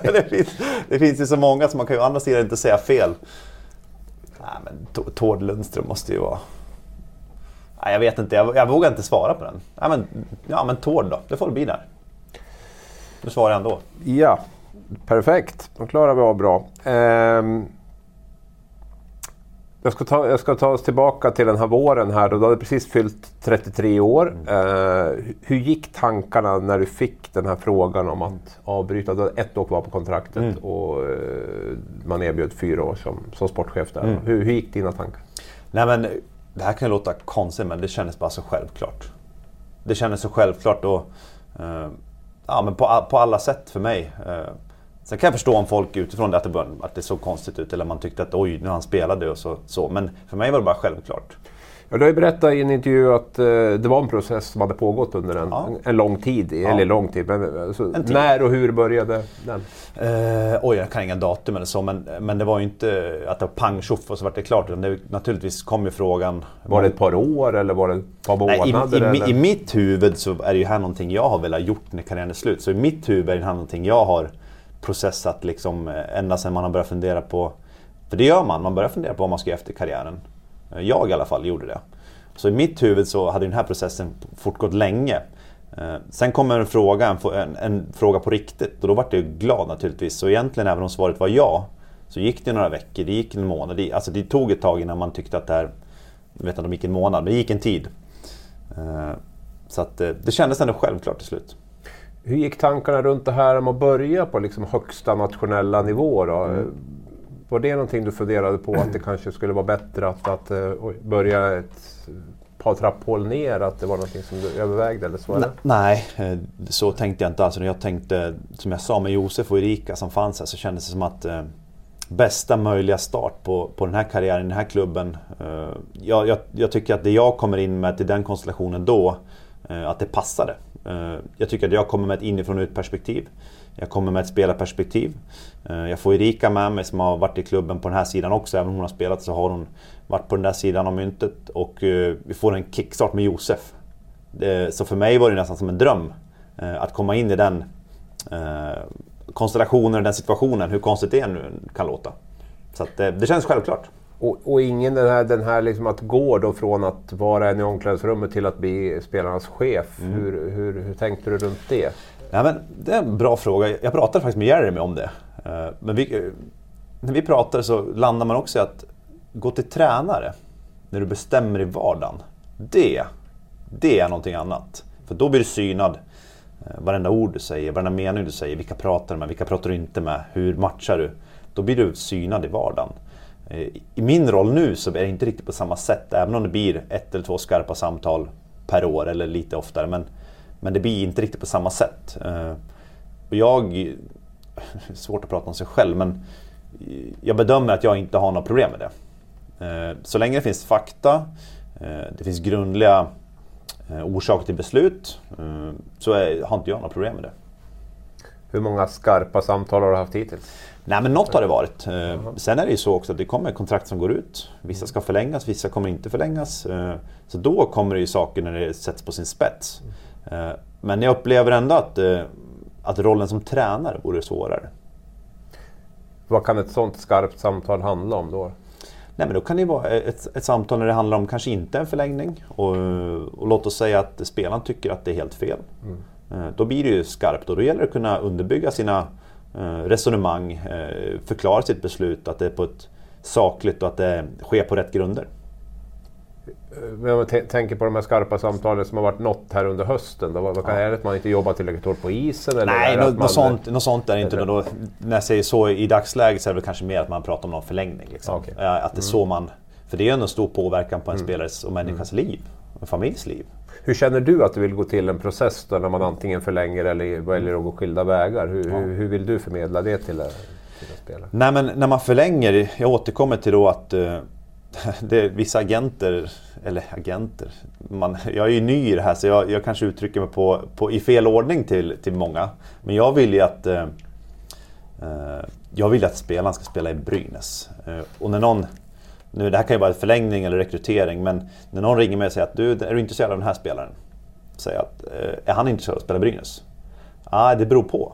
Speaker 3: (laughs) det, finns, det finns ju så många så man kan ju å andra sidan inte säga fel. Nej, men Tord Lundström måste ju vara... Nej, jag vet inte, jag, jag vågar inte svara på den. Nej, men, ja, men Tord då, det får det bli där. Nu svarar ändå.
Speaker 2: Ja, perfekt. Då klarar vi av bra. Ehm, jag, ska ta, jag ska ta oss tillbaka till den här våren här. Då du hade precis fyllt 33 år. Eh, hur gick tankarna när du fick den här frågan om att avbryta? Du hade ett år kvar på kontraktet och eh, man erbjöd fyra år som, som sportchef där. Hur, hur gick dina tankar?
Speaker 3: Nej men det här kan ju låta konstigt men det kändes bara så självklart. Det kändes så självklart och eh, ja, men på, på alla sätt för mig. Eh, sen kan jag förstå om folk utifrån det att det, bör- att det såg konstigt ut eller man tyckte att oj, nu han spelade och så, så. Men för mig var det bara självklart.
Speaker 2: Ja, du har ju berättat i en intervju att eh, det var en process som hade pågått under en,
Speaker 3: Ja.
Speaker 2: en, en lång tid.
Speaker 3: Ja.
Speaker 2: Eller lång tid, men alltså,
Speaker 3: En tid.
Speaker 2: när och hur började den?
Speaker 3: Eh, oj, jag kan inga datum eller så, men, men det var ju inte att det var pang tjoff och så vart det klart. Utan det, naturligtvis kom ju frågan...
Speaker 2: Var det ett par år eller var det ett par
Speaker 3: Nej, i,
Speaker 2: månader?
Speaker 3: i,
Speaker 2: eller?
Speaker 3: I mitt huvud så är det ju här någonting jag har velat gjort när karriären är slut. Så i mitt huvud är det här någonting jag har processat liksom eh, ända sedan man har börjat fundera på... För det gör man, man börjar fundera på vad man ska göra efter karriären. Eh, jag i alla fall gjorde det. Så i mitt huvud så hade den här processen fortgått länge. Eh, sen kommer en fråga, en, en, fråga på riktigt och då vart jag glad naturligtvis. Så egentligen även om svaret var ja, så gick det några veckor, det gick en månad. Det, alltså det tog ett tag innan man tyckte att det här... Jag vet inte om det gick en månad, men det gick en tid. Så att det kändes ändå självklart till slut.
Speaker 2: Hur gick tankarna runt det här om att börja på liksom högsta nationella nivå? Då?
Speaker 3: Mm.
Speaker 2: Var det någonting du funderade på att det kanske skulle vara bättre att, att eh, oj, börja ett par trapphål ner? Att det var någonting som du övervägde eller så? Eller?
Speaker 3: Nej, eh, så tänkte jag inte alls. Jag tänkte, som jag sa med Josef och Erika som fanns här, så kändes det som att eh, bästa möjliga start på, på den här karriären, den här klubben. Eh, jag, jag, jag tycker att det jag kommer in med till den konstellationen då, Eh, att det passade. Eh, jag tycker att jag kommer med ett inifrån och ut perspektiv. Jag kommer med ett spelarperspektiv. Eh, Jag får Erika med mig som har varit i klubben på den här sidan också. Även om hon har spelat så har hon varit på den där sidan av myntet. Och eh, vi får en kickstart med Josef. Så för mig var det nästan som en dröm eh, att komma in i den eh, konstellationen, den situationen, hur konstigt det nu kan låta. Så att, eh, det känns självklart.
Speaker 2: Och, och ingen den här, den här liksom att gå då från att vara en i omklädningsrummet till att bli spelarnas chef.
Speaker 3: Mm.
Speaker 2: Hur, hur, hur tänkte du runt det?
Speaker 3: Ja, men det är en bra fråga. Jag pratade faktiskt med Jeremy om det. Eh, Men vi, eh, när vi pratar så landar man också i att gå till tränare när du bestämmer i vardagen. Det, det är någonting annat. För då blir du synad. Eh, Varenda ord du säger, varenda mening du säger. Vilka pratar du med, vilka pratar du inte med? Hur matchar du? Då blir du synad i vardagen. Eh, I min roll nu så är det inte riktigt på samma sätt. Även om det blir ett eller två skarpa samtal per år eller lite oftare. Men, men det blir inte riktigt på samma sätt. Eh, och jag... (laughs) Svårt att prata om sig själv men jag bedömer att jag inte har några problem med det. Eh, så länge det finns fakta, det finns grundliga orsaker till beslut så har inte jag några problem med det.
Speaker 2: Hur många skarpa samtal har du haft hittills?
Speaker 3: Nej men något har det varit. Eh, Sen är det ju så också att det kommer kontrakt som går ut. Vissa ska förlängas, vissa kommer inte förlängas. Eh, Så då kommer det ju saker när det sätts på sin spets. Eh, Men jag upplever ändå att, att rollen som tränare vore svårare.
Speaker 2: Vad kan ett sånt skarpt samtal handla om då?
Speaker 3: Nej men då kan det vara ett, ett samtal när det handlar om kanske inte en förlängning. Och, och låt oss säga att spelaren tycker att det är helt fel. Eh, Då blir det ju skarpt och då gäller det att kunna underbygga sina resonemang, eh, förklara sitt beslut, att det är på ett sakligt och att det sker på rätt grunder.
Speaker 2: Men om man tänker på de här skarpa samtalen som har varit nått här under hösten. Då, vad, kan, Är det att man inte jobbar tillräckligt hårt på isen? Eller
Speaker 3: Nej, något,
Speaker 2: man,
Speaker 3: sånt, något sånt är det inte. Då, när jag säger så i dagsläget så är det väl kanske mer att man pratar om någon förlängning. Liksom. Ja, Att det är så man, för det är ju en stor påverkan på en spelares och människans liv. En familjs liv.
Speaker 2: Hur känner du att du vill gå till en process då när man antingen förlänger eller väljer att gå skilda vägar? Hur, hur, hur vill du förmedla det till, eh, till spelare?
Speaker 3: Nej men när man förlänger, jag återkommer till då att eh, (laughs) det är vissa agenter, eller agenter, man, jag är ju ny i det här så jag, jag kanske uttrycker mig på, på, i fel ordning till, till många. Men jag vill ju att eh, jag vill att spelaren ska spela i Brynäs. Och när någon, nu det här kan ju vara förlängning eller rekrytering, men när någon ringer mig och säger att du, är du intresserad av den här spelaren? Säger att, eh, är han intresserad av att spela Brynäs? Nej, det beror på.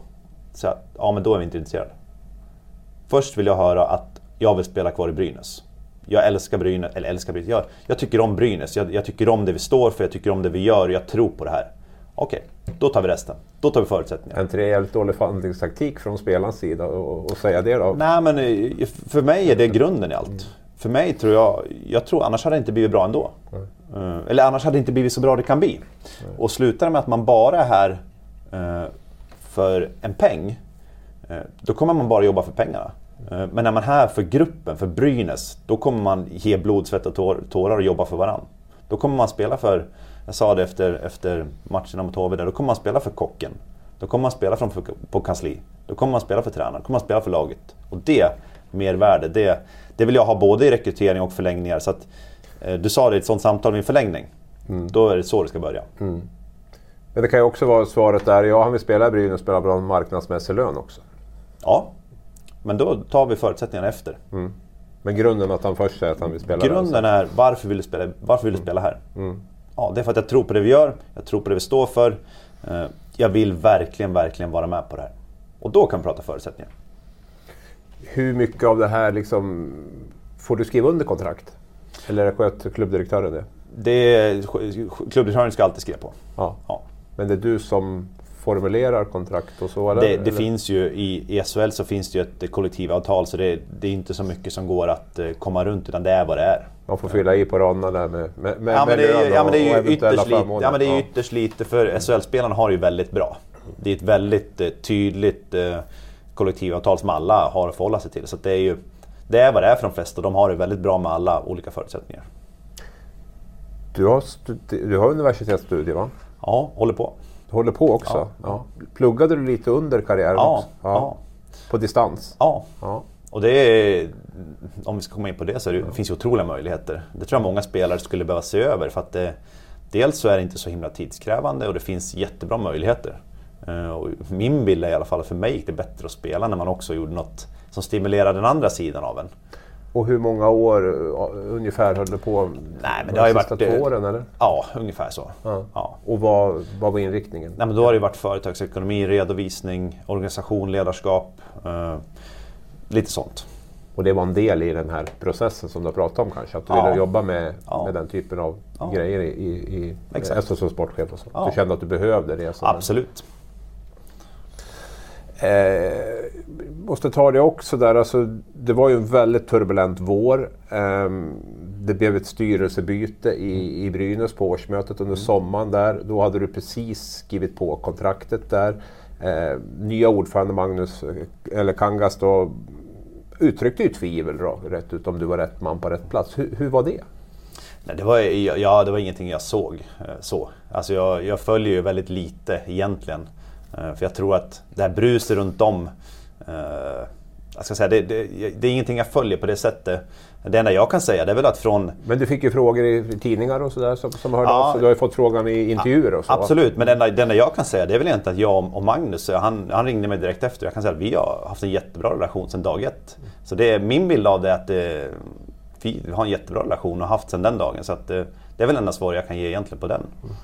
Speaker 3: Så jag, ja men då är vi inte intresserade. Först vill jag höra att jag vill spela kvar i Brynäs. Jag älskar Brynäs, eller älskar Brynäs, jag, jag tycker om Brynäs. Jag, jag tycker om det vi står för, jag tycker om det vi gör, jag tror på det här. Okej, då tar vi resten. Då tar vi förutsättningarna.
Speaker 2: Är inte det jävligt dålig förhandlingstaktik från spelarens sida att att säga det då?
Speaker 3: Nej men eh, för mig är det grunden i allt. För mig tror jag, jag tror annars hade det inte blivit bra ändå. Eh, Eller annars hade det inte blivit så bra det kan bli. Och slutar med att man bara är här eh, för en peng, eh, då kommer man bara jobba för pengarna. Eh, Men när man är här för gruppen, för Brynäs, då kommer man ge blod, svett och tår- tårar och jobba för varandra. Då kommer man spela för, jag sa det efter, efter matcherna mot HV, där, då kommer man spela för kocken. Då kommer man spela från, på kansli. Då kommer man spela för tränaren, då kommer man spela för laget. Och det mervärde, det, det vill jag ha både i rekrytering och förlängningar. Så att, eh, du sa det i ett sånt samtal vid förlängning. Mm. Då är det så det ska börja. Mm.
Speaker 2: Men det kan ju också vara svaret där, ja han vill spela i Brynäs och spela bra marknadsmässig lön också.
Speaker 3: Ja, men då tar vi förutsättningarna efter. Mm.
Speaker 2: Men grunden att han först säger att han vill spela
Speaker 3: Grunden där, är varför vill du spela, varför vill du spela här? Mm. Ja, det är för att jag tror på det vi gör, jag tror på det vi står för. Eh, jag vill verkligen, verkligen vara med på det här. Och då kan vi prata förutsättningar.
Speaker 2: Hur mycket av det här liksom, får du skriva under kontrakt? Eller sköter klubbdirektören det?
Speaker 3: det klubbdirektören ska alltid skriva på.
Speaker 2: Ja. ja. Men det är du som formulerar kontrakt och så?
Speaker 3: Eller? Det, det finns ju i, SHL så finns det ju ett kollektivavtal så det, det, är inte så mycket som går att eh, komma runt utan det är vad det är.
Speaker 2: Man får fylla i på raderna där med, med, med
Speaker 3: ja, men det, är, ja, men det är ju ytterst lite, ja, men det är ytterst lite för SHL-spelarna har ju väldigt bra. Det är ett väldigt eh, tydligt eh, kollektivavtal som alla har att förhålla sig till. Så det är ju det är vad det är för de flesta. De har det väldigt bra med alla olika förutsättningar.
Speaker 2: Du har, du har universitetsstudier va?
Speaker 3: Ja, håller på.
Speaker 2: Du håller på också? Ja. ja. Pluggade du lite under karriären
Speaker 3: ja,
Speaker 2: också?
Speaker 3: Ja. ja.
Speaker 2: På distans?
Speaker 3: Ja. ja. Och det är, om vi ska komma in på det så det, det finns ju otroliga möjligheter. Det tror jag många spelare skulle behöva se över för att det, dels så är det inte så himla tidskrävande och det finns jättebra möjligheter. Eh, min bild är i alla fall att för mig gick det bättre att spela när man också gjorde något som stimulerade den andra sidan av en.
Speaker 2: Och hur många år ungefär höll du på?
Speaker 3: Nej, men det har ju varit,
Speaker 2: två åren eller?
Speaker 3: Ja, ungefär så. Ja.
Speaker 2: Ja. Och vad, vad var inriktningen?
Speaker 3: Nej, men då har det varit företagsekonomi, redovisning, organisation, ledarskap. Eh, lite sånt.
Speaker 2: Och det var en del i den här processen som du har pratat om kanske? Att du ja. ville jobba med, ja. med den typen av ja. grejer i, i, i som sportchef och så? Du kände att du behövde det?
Speaker 3: Absolut.
Speaker 2: Eh, måste ta det också där, alltså, det var ju en väldigt turbulent vår. Eh, det blev ett styrelsebyte i, i Brynäs på årsmötet under mm. sommaren där. Då hade du precis skrivit på kontraktet där. Eh, nya ordförande Magnus, eller Kangas då, uttryckte ju tvivel då, rätt ut om du var rätt man på rätt plats. Hur, hur var det?
Speaker 3: Nej, det, var, ja, det var ingenting jag såg eh, så. Alltså jag, jag följer ju väldigt lite egentligen. Eh, för jag tror att det här bruset runt om eh, jag ska säga, det, det, det, är ingenting jag följer på det sättet. Det enda jag kan säga det är väl att från...
Speaker 2: Men du fick ju frågor i tidningar och sådär som, som hörde ja, av sig. Du har ju fått frågan i intervjuer och så.
Speaker 3: Absolut, men det enda, det enda jag kan säga det är väl egentligen att jag och Magnus, han, han ringde mig direkt efter. Jag kan säga att vi har haft en jättebra relation sedan dag ett. Så det är, min bild av det är att det, vi har en jättebra relation och har haft sedan den dagen. Så att det, det är väl enda svar jag kan ge egentligen på den. Mm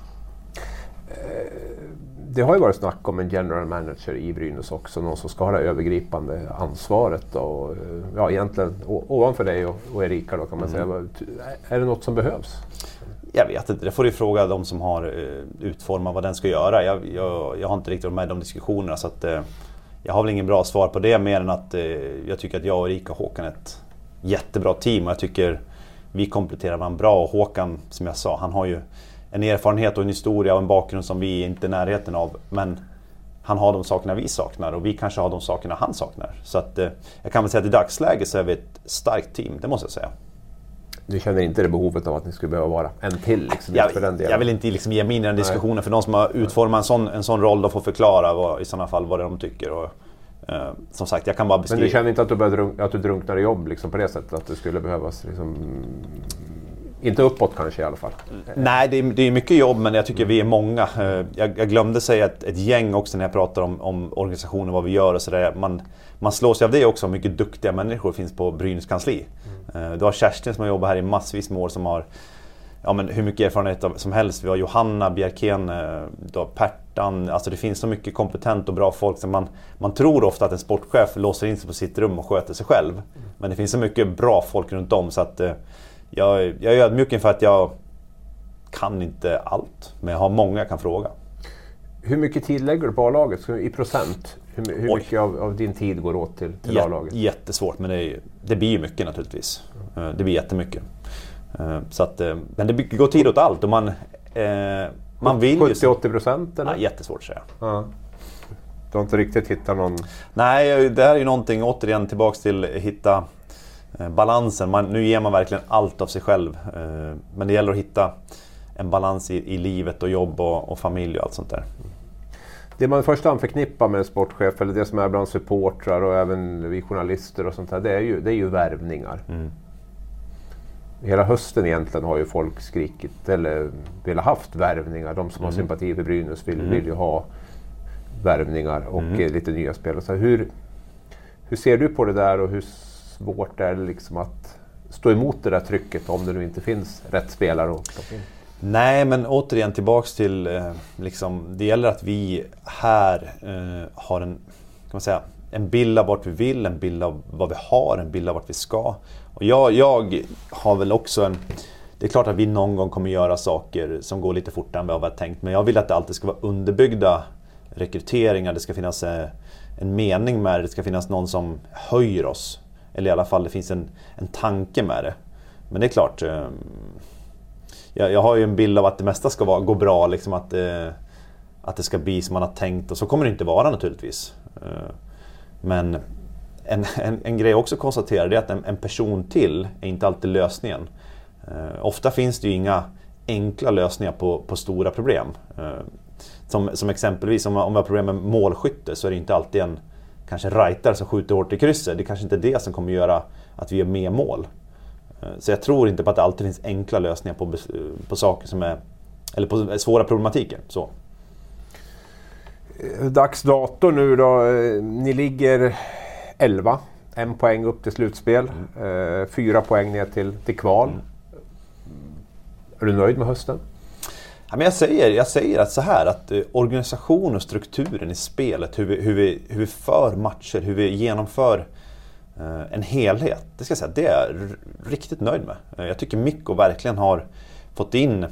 Speaker 2: det har ju varit snack om en general manager i Brynäs också, någon som ska ha det övergripande ansvaret. Och, ja, egentligen ovanför dig och, och Erika då kan man mm. säga. Är det något som behövs?
Speaker 3: Jag vet inte, det får du fråga de som har uh, utformat vad den ska göra. Jag, jag, jag har inte riktigt varit med i de diskussionerna så att, uh, jag har väl ingen bra svar på det mer än att jag tycker att jag och Erika och Håkan är ett jättebra team och jag tycker vi kompletterar varandra bra. Och Håkan, som jag sa, han har ju en erfarenhet och en historia och en bakgrund som vi inte är i närheten av. Men han har de sakerna vi saknar och vi kanske har de sakerna han saknar. Så att, eh, jag kan väl säga att i dagsläget så är vi ett starkt team, det måste jag säga.
Speaker 2: Du känner inte det behovet av att ni skulle behöva vara en till? Liksom,
Speaker 3: jag, för den delen. jag vill inte liksom ge mig in i den diskussionen Nej. för de som har utformat en sån, en sån roll, de får förklara vad, i sådana fall vad de tycker. Och, eh, som sagt, jag kan bara beskriva...
Speaker 2: Men du känner inte att du, drunk, att du drunknar i jobb liksom, på det sättet? Att det skulle behövas liksom, inte uppåt kanske i alla fall.
Speaker 3: Nej, det är, det är mycket jobb men jag tycker vi är många. Eh, jag, jag glömde säga ett, ett, gäng också när jag pratar om, om organisationen, vad vi gör och sådär. Man, man slås av det också, mycket duktiga människor finns på Brynäs kansli. Mm. Du har Kerstin som har jobbat här i massvis med år som har ja, men hur mycket erfarenhet som helst. Vi har Johanna Bjerkén, eh, du har Pertan. Alltså det finns så mycket kompetent och bra folk. Så man, man tror ofta att en sportchef låser in sig på sitt rum och sköter sig själv. Men det finns så mycket bra folk runt om så att jag, jag är ödmjuk inför att jag kan inte allt, men jag har många jag kan fråga.
Speaker 2: Hur mycket tid lägger du på A-laget i procent? Hur, hur mycket av, av, din tid går åt till, till A-laget?
Speaker 3: Jättesvårt, men det, det blir ju mycket naturligtvis. Mm. Det blir jättemycket. Eh, så att, eh, men det går tid åt allt och man, man vill
Speaker 2: 70-80 procent?
Speaker 3: Ja, jättesvårt att säga. Ja.
Speaker 2: Du har inte riktigt hittat någon...
Speaker 3: Nej, det här är ju någonting, återigen tillbaks till hitta Eh, balansen. Man, nu ger man verkligen allt av sig själv. Eh, men det gäller att hitta en balans i, i livet och jobb och, och, familj och allt sånt där.
Speaker 2: Det man i första hand förknippar med en sportchef, eller det som är bland supportrar och även vi journalister och sånt där, det är ju, det är ju värvningar. Mm. hela hösten egentligen har ju folk skrikit eller velat haft värvningar. De som mm. har sympati för Brynäs vill, mm. vill ju ha värvningar och mm. lite nya spelare. Så hur, hur ser du på det där och hur svårt är det liksom att stå emot det där trycket om det nu inte finns rätt spelare att plocka in?
Speaker 3: Nej, men återigen tillbaks till eh, liksom, det gäller att vi här eh, har en, kan man säga, en bild av vart vi vill, en bild av vad vi har, en bild av vart vi ska. Och jag, jag har väl också en... Det är klart att vi någon gång kommer göra saker som går lite fortare än vad vi har tänkt. Men jag vill att det alltid ska vara underbyggda rekryteringar. Det ska finnas eh, en mening med det. Det ska finnas någon som höjer oss. Eller i alla fall det finns en, en tanke med det. Men det är klart. Eh, jag, jag har ju en bild av att det mesta ska vara, gå bra. Liksom att, eh, att det ska bli som man har tänkt. Och så kommer det inte vara naturligtvis. Eh, men en, en, en grej jag också konstaterar är att en, en, person till är inte alltid lösningen. Eh, ofta finns det ju inga enkla lösningar på, på stora problem. Eh, som, som exempelvis om, om vi har problem med målskytte så är det inte alltid en kanske rightare som skjuter hårt i krysset. Det kanske inte är det som kommer göra att vi gör mer mål. Eh, så jag tror inte på att det alltid finns enkla lösningar på, på saker som är eller på svåra problematiker. Så.
Speaker 2: Dags dato nu då. Eh, ni ligger 11. En poäng upp till slutspel. Mm. Eh, fyra poäng ner till, till kval. Mm. Är du nöjd med hösten?
Speaker 3: Ja, men jag, säger, jag säger att så här att eh, organisationen och strukturen i spelet, hur vi, hur vi, hur vi för matcher, hur vi genomför eh, en helhet. Det ska jag säga, det är jag riktigt nöjd med. Eh, jag tycker Mikko verkligen har fått in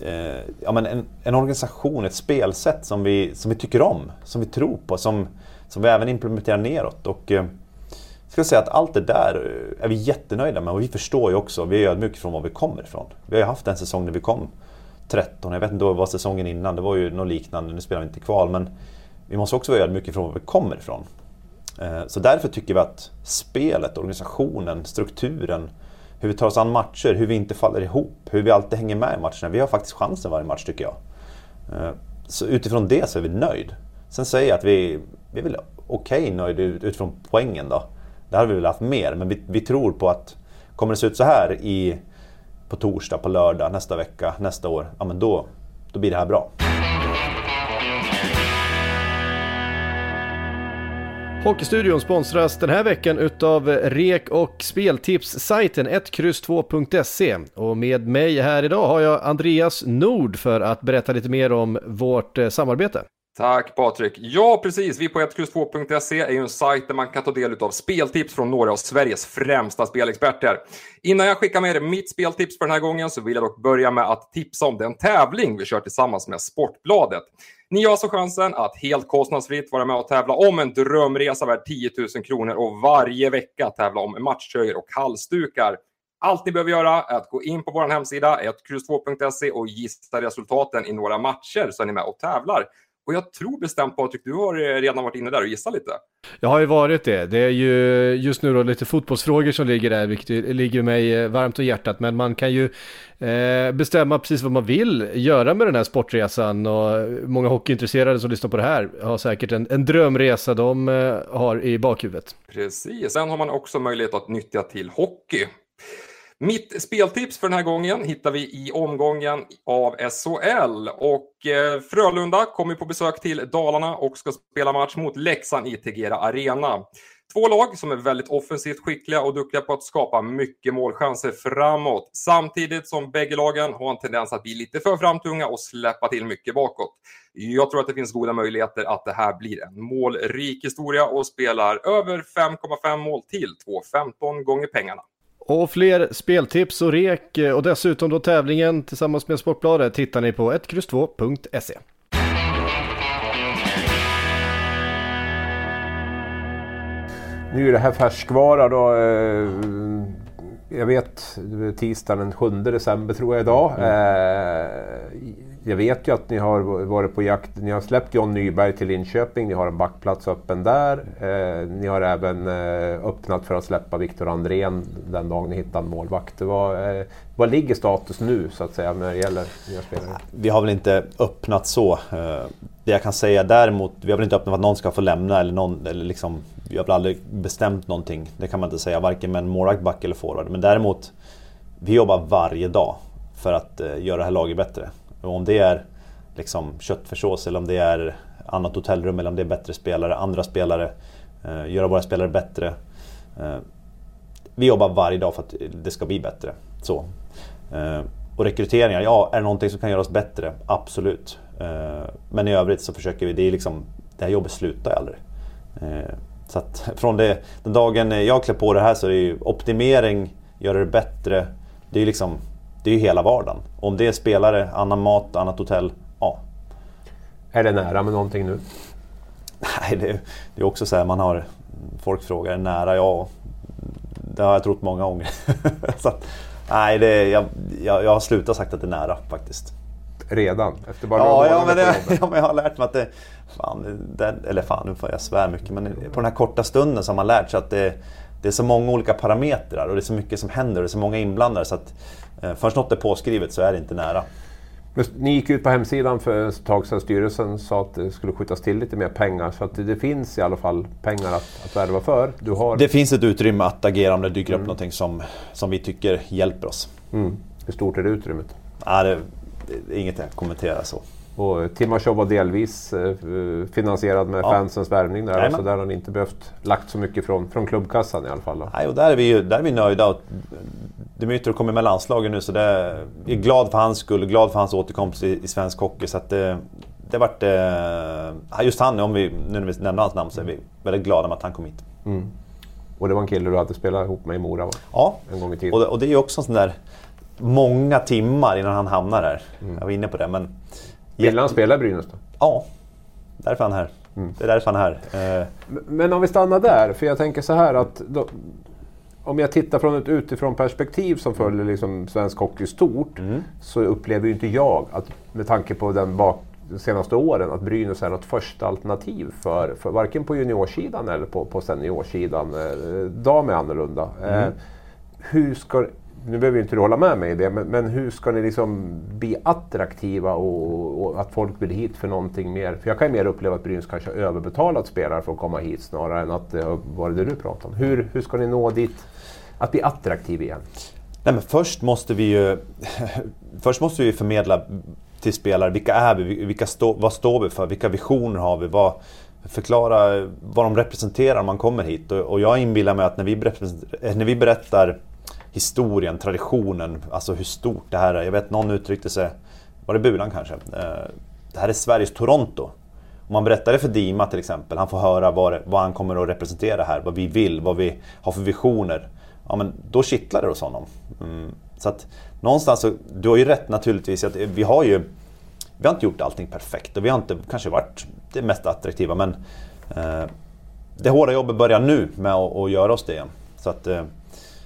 Speaker 3: eh, ja, men en, en, organisation, ett spelsätt som vi, som vi tycker om, som vi tror på, som, som vi även implementerar neråt. Och, eh, jag ska säga att allt det där är vi jättenöjda med och vi förstår ju också, vi är ödmjuka från var vi kommer ifrån. Vi har ju haft en säsong där vi kom 13, jag vet inte vad var säsongen innan, det var ju något liknande, nu spelar vi inte kval men vi måste också vara ödmjuka från var vi kommer ifrån. Eh, så därför tycker vi att spelet, organisationen, strukturen, hur vi tar oss an matcher, hur vi inte faller ihop, hur vi alltid hänger med i matcherna. Vi har faktiskt chansen varje match tycker jag. Eh, så utifrån det så är vi nöjd. Sen säger jag att vi, vi är väl okej okay nöjda utifrån poängen då. Där hade vi velat haft mer, men vi, vi tror på att kommer det se ut så här i, på torsdag, på lördag, nästa vecka, nästa år, ja men då, då blir det här bra.
Speaker 1: Hockeystudion sponsras den här veckan utav REK och speltipssajten 1X2.se och med mig här idag har jag Andreas Nord för att berätta lite mer om vårt eh, samarbete.
Speaker 4: Tack Patrik. Ja, precis. Vi på 1X2.se är ju en sajt där man kan ta del av speltips från några av Sveriges främsta spelexperter. Innan jag skickar med er mitt speltips för den här gången så vill jag dock börja med att tipsa om den tävling vi kör tillsammans med Sportbladet. Ni har alltså chansen att helt kostnadsfritt vara med och tävla om en drömresa värd 10 000 kronor och varje vecka tävla om matchtröjor och halsdukar. Allt ni behöver göra är att gå in på vår hemsida, 1X2.se och gissa resultaten i några matcher så är ni med och tävlar. Och jag tror bestämt Patrik, du har redan varit inne där och gissat lite.
Speaker 1: Jag har ju varit det. Det är ju just nu då lite fotbollsfrågor som ligger där, vilket ligger mig eh, varmt om hjärtat. Men man kan ju eh, bestämma precis vad man vill göra med den här sportresan. Och många hockeyintresserade som lyssnar på det här har säkert en, en drömresa de eh, har i bakhuvudet.
Speaker 4: Precis, sen har man också möjlighet att nyttja till hockey. Mitt speltips för den här gången hittar vi i omgången av SHL och eh, Frölunda kommer på besök till Dalarna och ska spela match mot Leksand i Tegera Arena. Två lag som är väldigt offensivt skickliga och duktiga på att skapa mycket målchanser framåt. Samtidigt som bägge lagen har en tendens att bli lite för framtunga och släppa till mycket bakåt. Jag tror att det finns goda möjligheter att det här blir en målrik historia och spelar över 5,5 mål till 2,15 gånger pengarna.
Speaker 1: Och fler speltips och rek eh, och dessutom då tävlingen tillsammans med Sportbladet hittar ni på 1X2.se.
Speaker 2: Nu är det här färskvara då. Eh, jag vet, tisdagen den 7 december tror jag idag. Mm. Eh, jag vet ju att ni har varit på jakt. Ni har släppt John Nyberg till Linköping. Ni har en backplats öppen där. Eh, ni har även eh, öppnat för att släppa Viktor Andrén den dagen ni hittar en målvakt. Vad, eh, vad ligger status nu så att säga när det gäller nya spelare?
Speaker 3: Vi har väl inte öppnat så. Eh, det jag kan säga däremot, vi har väl inte öppnat för att någon ska få lämna eller någon, eller liksom, vi har väl aldrig bestämt någonting. Det kan man inte säga, varken med en målvakt, back eller forward. Men däremot vi jobbar varje dag för att eh, göra det här laget bättre. Och om det är liksom köttfärssås eller om det är annat hotellrum eller om det är bättre spelare, andra spelare, eh, göra våra spelare bättre. Eh, vi jobbar varje dag för att det ska bli bättre. Så. Och rekryteringar, ja, är det någonting som kan göra oss bättre? Absolut. Men i övrigt så försöker vi, det är liksom, det här jobbet slutar ju aldrig. Så att från det, den dagen jag klär på det här så är det ju optimering, göra det bättre. Det är ju liksom, det är hela vardagen. Om det är spelare, annan mat, annat hotell, ja.
Speaker 2: Är det nära med någonting nu?
Speaker 3: Nej, det, det är också så här, man har... Folk frågar, är nära? Ja, det har jag trott många gånger. (laughs) så att, nej, det, jag, jag, jag har slutat sagt att det är nära faktiskt.
Speaker 2: Redan? Efter bara
Speaker 3: ja, ja, men det, (laughs) ja, men jag har lärt mig att det... Fan, det eller fan, nu får jag svär mycket. Men på den här korta stunden så har man lärt sig att det, det är så många olika parametrar och det är så mycket som händer och det är så många inblandade. Så att eh, först något är påskrivet så är det inte nära.
Speaker 2: Men Ni gick ut på hemsidan för ett tag sedan. Styrelsen sa att det skulle skjutas till lite mer pengar. Så att det finns i alla fall pengar att, att värva för. Du har...
Speaker 3: Det finns ett utrymme att agera om det dyker upp någonting som, som vi tycker hjälper oss.
Speaker 2: Mm. Hur stort är det utrymmet?
Speaker 3: Ja, det, inget jag kommenterar så.
Speaker 2: Och Timashov var delvis eh, finansierad med
Speaker 3: Ja.
Speaker 2: fansens värvning där.
Speaker 3: Jajamän.
Speaker 2: Så där har ni inte behövt lagt så mycket från, från klubbkassan i alla fall. Då.
Speaker 3: Nej, och där är vi, ju- där är vi nöjda. Dmytro kommer med landslaget nu så det, vi är glad för hans skull, glad för hans återkomst i, i svensk hockey. Så att det, det vart... Eh, just han, om vi, nu när vi nämner hans namn så är vi väldigt glada med att han kom hit.
Speaker 2: Och det var en kille du hade spelat ihop med i Mora va?
Speaker 3: Ja,
Speaker 2: en gång i tiden.
Speaker 3: och det, och det är ju också en sån där... Många timmar innan han hamnar här. Jag var inne på det men...
Speaker 2: Ville han spela i Brynäs då?
Speaker 3: Ja, därför är han här. Det är därför han är här. Eh,
Speaker 2: Men om vi stannar där, för jag tänker så här att då, om jag tittar från ett utifrån perspektiv som följer liksom svensk hockey stort så upplever ju inte jag, att, med tanke på den bak, de senaste åren, att Brynäs är något första alternativ för, för varken på juniorsidan eller på, på seniorsidan. Eh, Dam är annorlunda. Eh, hur ska, nu behöver ju inte du hålla med mig i det, men, men hur ska ni liksom bli attraktiva och, och att folk vill hit för någonting mer? För jag kan ju mer uppleva att Brynäs kanske har överbetalat spelare för att komma hit snarare än att det har varit det du pratade om. Hur, hur ska ni nå dit, att bli attraktiv igen?
Speaker 3: Nej men först måste vi ju (laughs) Först måste vi förmedla till spelare, vilka är vi? Vilka stå, vad står vi för? Vilka visioner har vi? Vad, förklara vad de representerar om man kommer hit. Och, och jag inbillar mig att när vi, när vi berättar historien, traditionen, alltså hur stort det här är. Jag vet någon uttryckte sig, var det Bulan kanske? Eh, det här är Sveriges Toronto. Om man berättar det för Dima till exempel, han får höra vad, det- vad han kommer att representera här, vad vi vill, vad vi har för visioner. Ja men då kittlar det hos honom. Mm. Så att någonstans, så, du har ju rätt naturligtvis, att vi har ju vi har inte gjort allting perfekt och vi har inte kanske varit det mest attraktiva men eh, det hårda jobbet börjar nu med att, att göra oss det igen. Så att eh,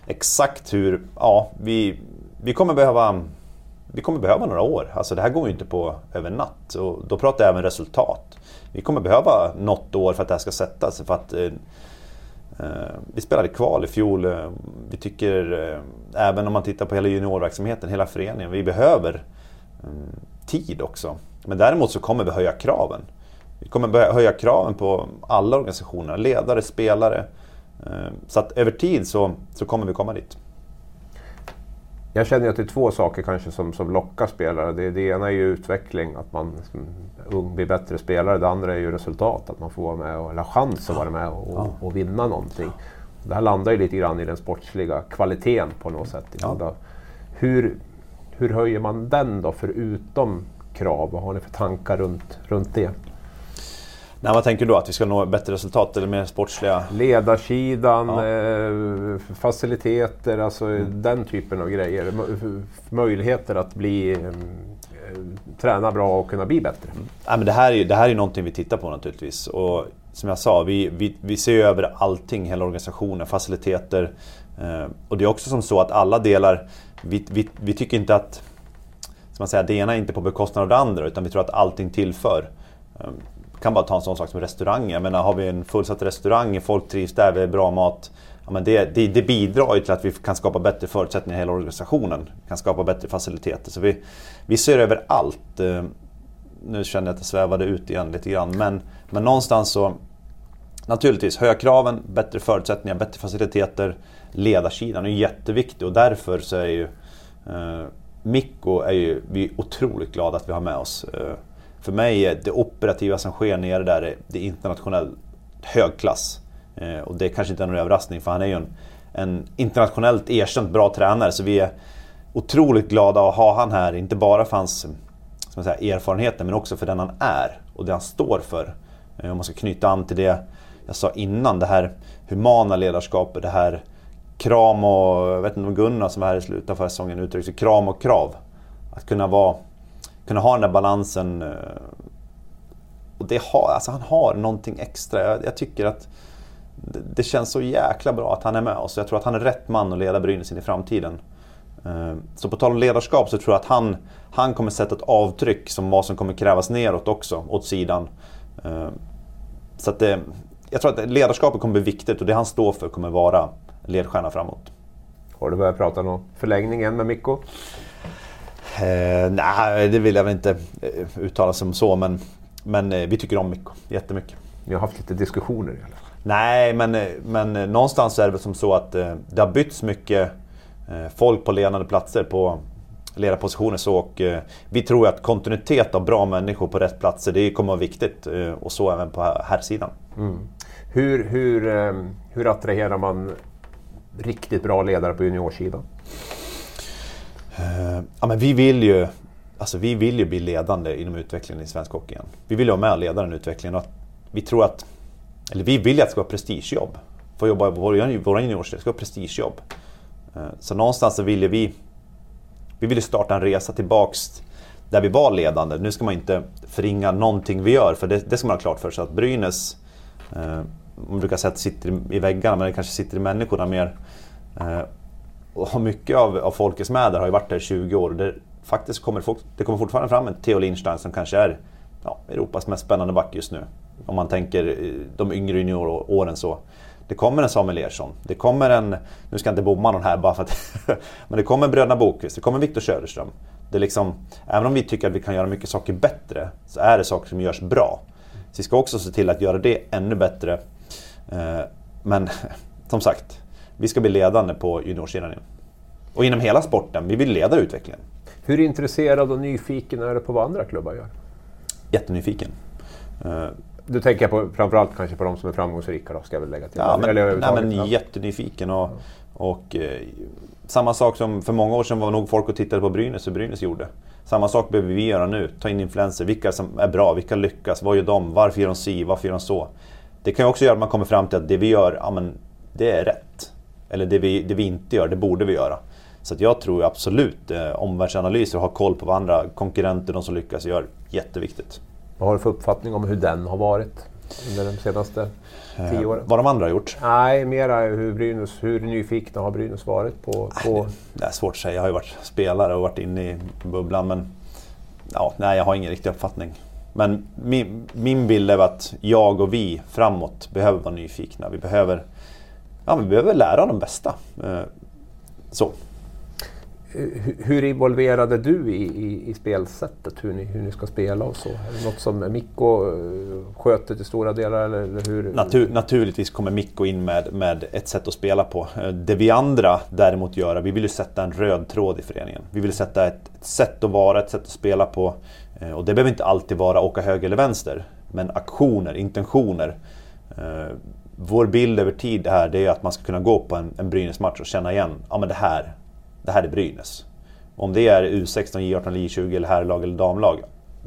Speaker 3: exakt hur, ja vi, vi kommer behöva vi kommer behöva några år. Alltså det här går ju inte på över en natt. Och då pratar jag även resultat. Vi kommer behöva något år för att det här ska sätta sig. För att, eh, eh, vi spelade kval i fjol. Eh, vi tycker, eh, även om man tittar på hela juniorverksamheten, hela föreningen, vi behöver eh, tid också. Men däremot så kommer vi höja kraven. Vi kommer höja kraven på alla organisationer, ledare, spelare. Eh, Så att över tid så, så kommer vi komma dit.
Speaker 2: Jag känner att det är två saker kanske som, som lockar spelare. Det, det ena är ju utveckling, att man som ung blir bättre spelare. Det andra är ju resultat, att man får vara med och, eller chans att vara med och, och, och vinna någonting. Det här landar ju lite grann i den sportsliga kvaliteten på något sätt.
Speaker 3: Ja.
Speaker 2: Hur, hur höjer man den då, förutom krav? Vad har ni för tankar runt, runt det?
Speaker 3: Nej, vad tänker du då? Att vi ska nå bättre resultat eller mer sportsliga?
Speaker 2: Ledarsidan,
Speaker 3: Ja.
Speaker 2: eh, faciliteter, alltså den typen av grejer. Mö- Möjligheter att bli, eh, träna bra och kunna bli bättre.
Speaker 3: Nej, men det, här är, det här är någonting vi tittar på naturligtvis. Och som jag sa, vi, vi, vi ser över allting, hela organisationen, faciliteter. Eh, och det är också som så att alla delar, vi, vi, vi tycker inte att som man säger, det ena är inte på bekostnad av det andra utan vi tror att allting tillför. Kan bara ta en sån sak som restauranger. Jag menar, har vi en fullsatt restaurang, folk trivs där, det är bra mat. Ja, men det, det, det bidrar ju till att vi kan skapa bättre förutsättningar i hela organisationen. Kan skapa bättre faciliteter. Så vi, vi ser över allt. Eh, nu känner jag att jag svävade ut igen lite grann. Men, men någonstans så Naturligtvis, höja kraven, bättre förutsättningar, bättre faciliteter. Ledarsidan är jätteviktig och därför så är ju Eh, Mikko är ju vi är otroligt glada att vi har med oss. Eh, för mig är det operativa som sker nere där det är internationell högklass. Eh, och det kanske inte är någon överraskning för han är ju en, en internationellt erkänt bra tränare. Så vi är otroligt glada att ha han här, inte bara för hans som säga, erfarenheter men också för den han är och det han står för. Eh, om man ska knyta an till det jag sa innan, det här humana ledarskapet, det här kram och, jag vet inte om Gunnar som var här i slutet av förra säsongen uttryckte kram och krav. Att kunna, vara, kunna ha den där balansen. Eh, och det har, alltså han har någonting extra. Jag, jag tycker att det, det, känns så jäkla bra att han är med oss. Jag tror att han är rätt man att leda Brynäs in i framtiden. Eh, så på tal om ledarskap så tror jag att han, han kommer sätta ett avtryck som vad som kommer krävas neråt också, åt sidan. Eh, så att det, jag tror att ledarskapet kommer bli viktigt och det han står för kommer vara ledstjärna framåt.
Speaker 2: Har du börjat prata om förlängningen med Mikko?
Speaker 3: Eh, nej, det vill jag väl inte eh, uttala som så men, men eh, vi tycker om Mikko jättemycket.
Speaker 2: Ni har haft lite diskussioner i alla fall?
Speaker 3: Nej, men, eh, men någonstans är det väl som så att det har bytts mycket folk på ledande platser på ledarpositioner. Så, och, vi tror att kontinuitet av bra människor på rätt platser, det kommer att vara viktigt. och så även på här sidan. Mm.
Speaker 2: Hur, hur, hur attraherar man riktigt bra ledare på juniorsidan?
Speaker 3: Eh, ja, men vi, vill ju, alltså vi vill ju bli ledande inom utvecklingen i svensk hockey igen. Vi vill ju vara med och leda den utvecklingen. Och vi tror att, eller vi vill ju att det ska vara prestigejobb. Få jobba i våra juniorser, det ska vara prestigejobb. Eh, så någonstans så vill ju vi, vi vill starta en resa tillbaks där vi var ledande. Nu ska man inte förringa någonting vi gör, för det, det ska man ha klart för sig att Brynäs eh, man brukar säga att det sitter i väggarna, men det kanske sitter i människorna mer. Eh, och mycket av, av folket som är där har ju varit där i 20 år. Det, faktiskt kommer, det kommer fortfarande fram en Theo Lindstein som kanske är ja, Europas mest spännande back just nu. Om man tänker eh, de yngre junioråren så. Det kommer en Samuel Ersson. Det kommer en, nu ska jag inte bomma någon här bara för att... (laughs) men det kommer bröderna Bokvist, det kommer Viktor Söderström. Det är liksom, även om vi tycker att vi kan göra mycket saker bättre, så är det saker som görs bra. Så vi ska också se till att göra det ännu bättre eh, men (laughs) som sagt, vi ska bli ledande på juniorsidan igen. Och inom hela sporten, vi vill leda utvecklingen.
Speaker 2: Hur intresserad och nyfiken är du på vad andra klubbar gör?
Speaker 3: Jättenyfiken.
Speaker 2: Eh, du tänker på, framförallt kanske på de som är framgångsrika då, ska jag väl lägga till.
Speaker 3: Ja, men, Eller, nej, men ja. jättenyfiken. Och, och eh, samma sak som för många år sedan var nog folk och tittade på Brynäs, hur Brynäs gjorde. Samma sak behöver vi göra nu. Ta in influenser. Vilka som är bra, vilka lyckas, vad gör de, varför gör de si, varför gör de så? Det kan ju också göra att man kommer fram till att det vi gör, ja men det är rätt. Eller det vi, det vi inte gör, det borde vi göra. Så jag tror absolut eh, omvärldsanalyser och ha koll på vad andra konkurrenter, de som lyckas, gör, jätteviktigt.
Speaker 2: Vad har du för uppfattning om hur den har varit under de senaste tio eh, åren?
Speaker 3: vad de andra har gjort?
Speaker 2: Nej, mera hur, Brynäs, hur nyfikna har Brynäs varit på... på...
Speaker 3: Nej, det är svårt att säga. Jag har ju varit spelare och varit inne i bubblan men... Ja, nej, jag har ingen riktig uppfattning. Men min, min bild är att jag och vi framåt behöver vara nyfikna. Vi behöver, ja, vi behöver lära de bästa. Eh, så.
Speaker 2: Hur involverad är du i, i, i, spelsättet, hur ni, hur ni ska spela och så? Är det något som Mikko eh, sköter till stora delar? Eller hur?
Speaker 3: Natur, naturligtvis kommer Mikko in med, med ett sätt att spela på. Eh, det vi andra däremot gör, vi vill ju sätta en röd tråd i föreningen. Vi vill sätta ett, ett sätt att vara, ett sätt att spela på. Och det behöver inte alltid vara åka höger eller vänster. Men aktioner, intentioner. Vår bild över tid är, det är att man ska kunna gå på en, en Brynäs-match och känna igen, ja men det här, det här är Brynäs. Om det är U16, J18, J20 eller herrlag eller damlag,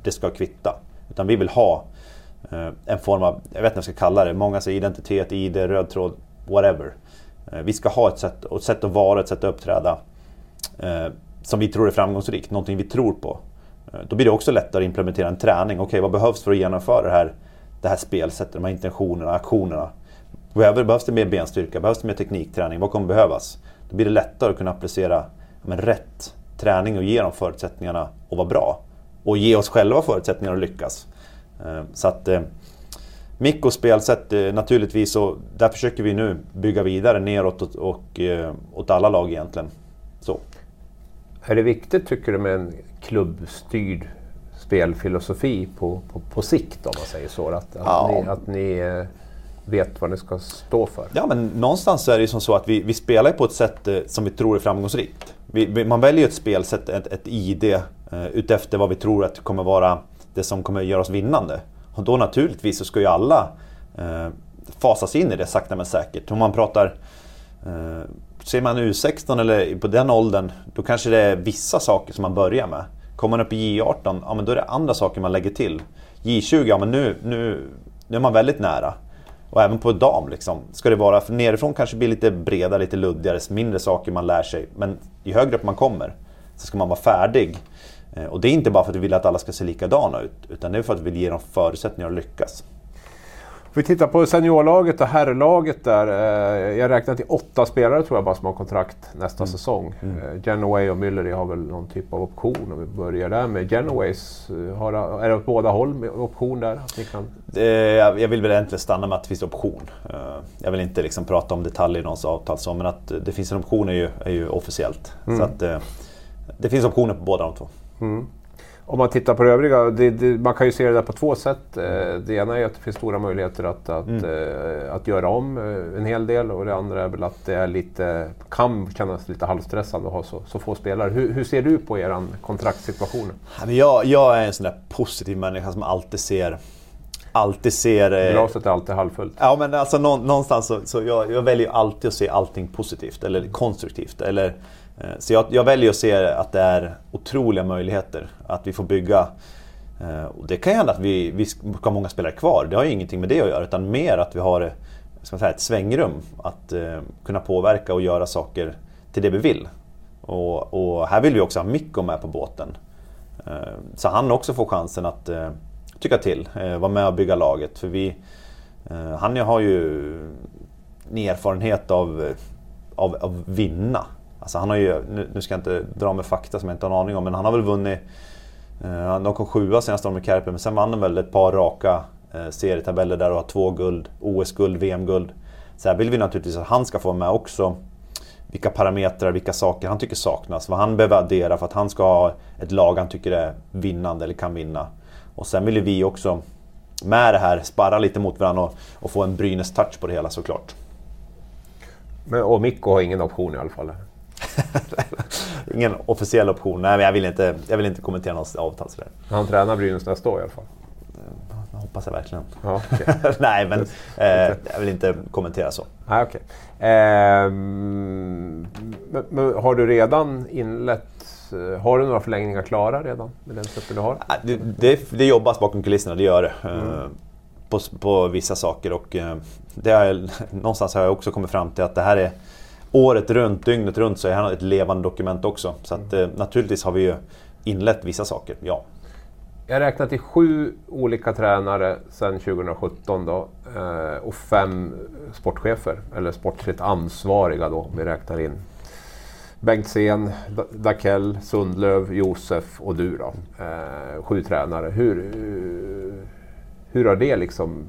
Speaker 3: det ska kvitta. Utan vi vill ha eh, en form av, jag vet inte vad jag ska kalla det, många säger identitet, ID, röd tråd, whatever. Eh, vi ska ha ett sätt, ett sätt att vara, ett sätt att uppträda eh, som vi tror är framgångsrikt, någonting vi tror på. Eh, då blir det också lättare att implementera en träning. Okej, okay, vad behövs för att genomföra det här, det här spelsättet, de här intentionerna, aktionerna? Behöver, behövs det mer benstyrka? Behövs det mer teknikträning? Vad kommer behövas? Då blir det lättare att kunna applicera men, rätt träning och ge dem förutsättningarna att vara bra. Och ge oss själva förutsättningar att lyckas. Eh, så att eh, Mikkos spelsätt naturligtvis, och där försöker vi nu bygga vidare neråt och, och, åt alla lag egentligen. Så.
Speaker 2: Är det viktigt tycker du med en klubbstyrd spelfilosofi på, på, på sikt om man säger så? Att, att, ja. ni, att ni, eh, vet vad ni ska stå för?
Speaker 3: Ja, men någonstans är det ju som så att vi, vi spelar på ett sätt eh, som vi tror är framgångsrikt. Vi, vi, man väljer ett spelsätt, ett, ett ID, eh, utefter vad vi tror att det kommer vara det som kommer göra oss vinnande. Och då naturligtvis så ska ju alla eh, fasas in i det sakta men säkert. Om man pratar eh, Ser man U16 eller på den åldern, då kanske det är vissa saker som man börjar med. Kommer man upp i J18, ja men då är det andra saker man lägger till. J20, ja men nu, nu, nu är man väldigt nära. Och även på dam liksom. Ska det vara, för nerifrån kanske det blir lite bredare, lite luddigare, mindre saker man lär sig. Men ju högre upp man kommer så ska man vara färdig. Eh, och det är inte bara för att vi vill att alla ska se likadana ut, utan det är för att vi vill ge dem förutsättningar att lyckas.
Speaker 2: Vi tittar på seniorlaget och herrlaget där. Eh, jag räknar till åtta spelare tror jag bara som har kontrakt nästa mm. säsong. Mm. Eh, Genoway och Müller har väl någon typ av option om vi börjar där med Genoways. Har, är det åt båda håll med option där? Att ni kan...
Speaker 3: Jag vill väl egentligen stanna med att det finns option. Jag vill inte liksom prata om detaljer i någons avtal så, men att det finns en option är ju, är ju officiellt. Mm. Så att, det finns optioner på båda de två. Mm.
Speaker 2: Om man tittar på det övriga, det, det, man kan ju se det där på två sätt. Eh, det ena är att det finns stora möjligheter att, att, mm. äh, att göra om äh, en hel del och det andra är väl att det är lite, kan kännas lite halvstressande att ha så, så få spelare. Hur, hur ser du på er kontraktssituation?
Speaker 3: Jag, jag är en sån där positiv människa som alltid ser alltid ser...
Speaker 2: Glaset är alltid halvfullt.
Speaker 3: Ja, men alltså någonstans så, så jag, jag väljer alltid att se allting positivt eller konstruktivt. Eller, Eh, Eh, så jag, jag, väljer att se att det är otroliga möjligheter att vi får bygga. Eh, och det kan ju hända att vi, vi ska ha många spelare kvar, det har ju ingenting med det att göra. Utan mer att vi har eh, ska säga, ett svängrum att eh, kunna påverka och göra saker till det vi vill. Och, och här vill vi också ha Mikko med på båten. Så han också får chansen att tycka till, vara med och bygga laget. För vi, han har ju en erfarenhet av, av, av vinna. Alltså han har ju, nu, ska jag inte dra med fakta som jag inte har en aning om, men han har väl vunnit... Eh, de kom sjua senast de med Kärpen, men sen vann de väl ett par raka eh, serietabeller där och har två guld, OS-guld, VM-guld. Så här vill vi naturligtvis att han ska få med också vilka parametrar, vilka saker han tycker saknas. Vad han behöver addera för att han ska ha ett lag han tycker är vinnande eller kan vinna. Och sen vill vi också med det här sparra lite mot varandra och, och få en Brynäs-touch på det hela såklart.
Speaker 2: Men, och Mikko har ingen option i alla fall? (laughs)
Speaker 3: Ingen officiell option. Nej, men jag vill inte, jag vill inte kommentera något avtal sådär.
Speaker 2: Han tränar Brynäs nästa år i alla fall?
Speaker 3: Det hoppas jag verkligen. Ja, okay. (laughs) Nej, men eh, jag vill inte kommentera så.
Speaker 2: Nej, okay. Eh, men, men, har du redan inlett eh, har du några förlängningar klara redan med den truppen du har?
Speaker 3: Det, det, det jobbas bakom kulisserna, det gör det. Eh, mm. På, på, vissa saker och eh, det har (laughs) någonstans har jag också kommit fram till att det här är året runt, dygnet runt så är han ett levande dokument också. Så att, eh, naturligtvis har vi ju inlett vissa saker, ja.
Speaker 2: Jag har räknat till sju olika tränare sedan 2017 då, eh, och fem sportchefer, eller sportsligt ansvariga då om vi räknar in Bengtzén, Dakell, Sundlöv, Josef och du då. Eh, sju tränare. Hur, hur har det liksom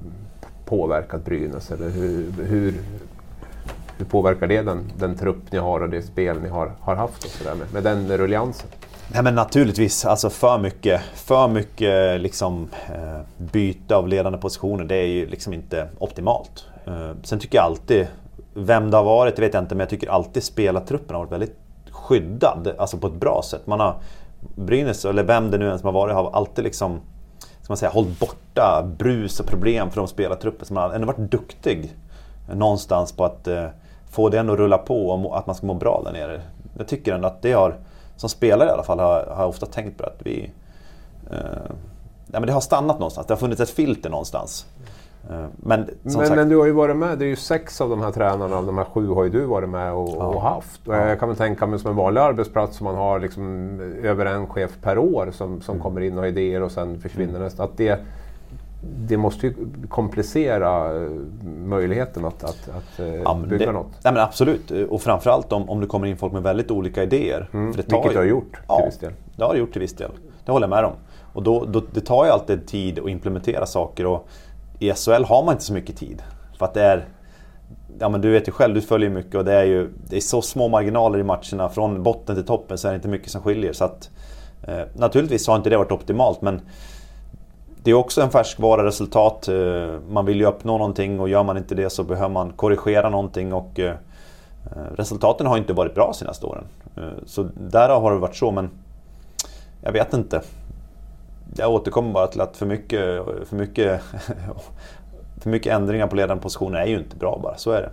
Speaker 2: påverkat Brynäs? Eller hur, hur hur påverkar det den, den trupp ni har och det spel ni har, har haft och så där med, med den rulliansen?
Speaker 3: Nej men naturligtvis, alltså för mycket, för mycket liksom, eh, byte av ledande positioner, det är ju liksom inte optimalt. Eh, sen tycker jag alltid, vem det har varit, det vet jag inte, men jag tycker alltid spelartruppen har varit väldigt skyddad, alltså på ett bra sätt. Man har, Brynäs, eller vem det nu än som har varit, har alltid liksom, ska man säga, hållit borta brus och problem från spelartruppen. Så man har ändå varit duktig någonstans på att eh, få den att rulla på och att man ska må bra där nere. Jag tycker ändå att det har, som spelare i alla fall, har, har jag ofta tänkt på att vi... Eh, ja, men det har stannat någonstans, det har funnits ett filter någonstans.
Speaker 2: Eh, men, men, sagt... men, du har ju varit med, det är ju sex av de här tränarna, av de här sju har ju du varit med och, ja. och haft. Och jag kan väl tänka mig som en vanlig arbetsplats som man har liksom över en chef per år som, som mm. kommer in och har idéer och sen försvinner mm. nästa. Att det, det måste ju komplicera eh, möjligheten att, att, att eh, ja, bygga
Speaker 3: det,
Speaker 2: något.
Speaker 3: Nej, men absolut, och framförallt om, om det kommer in folk med väldigt olika idéer.
Speaker 2: Mm, för det vilket du har gjort till
Speaker 3: ja,
Speaker 2: viss del.
Speaker 3: det har det gjort till viss del. Det håller jag med om. Och då, då, det tar ju alltid tid att implementera saker och i SHL har man inte så mycket tid. För att det är Ja men du vet ju själv, du följer mycket och det är ju det är så små marginaler i matcherna. Från botten till toppen så är det inte mycket som skiljer. Så att, eh, naturligtvis har inte det varit optimalt men det är också en färskvara resultat. Eh, man vill ju uppnå någonting och gör man inte det så behöver man korrigera någonting. Och, eh, resultaten har inte varit bra senaste åren. Så därav har det varit så, men jag vet inte. Jag återkommer bara till att för mycket, för mycket, (laughs) för mycket ändringar på ledande positioner är ju inte bra bara, så är det.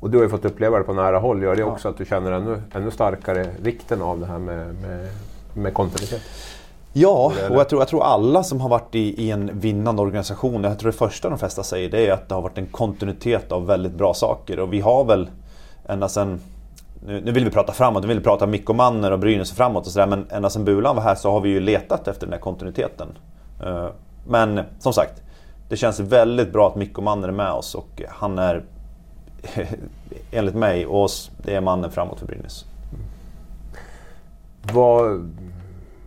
Speaker 2: Och du har ju fått uppleva det på nära håll. Gör det ja. också att du känner ännu, ännu starkare vikten av det här med, med, med kontinuitet?
Speaker 3: Ja, och jag tror, jag tror alla som har varit i, i, en vinnande organisation, jag tror det första de flesta säger det är att det har varit en kontinuitet av väldigt bra saker. Och vi har väl ända sedan nu, nu vill vi prata framåt, nu vill vi prata Mikko Manner och Brynäs framåt och sådär. Men ända sedan Bulan var här så har vi ju letat efter den här kontinuiteten. Eh, men som sagt, det känns väldigt bra att Mikko Manner är med oss och han är (laughs) enligt mig och oss, det är mannen framåt för Brynäs.
Speaker 2: Vad,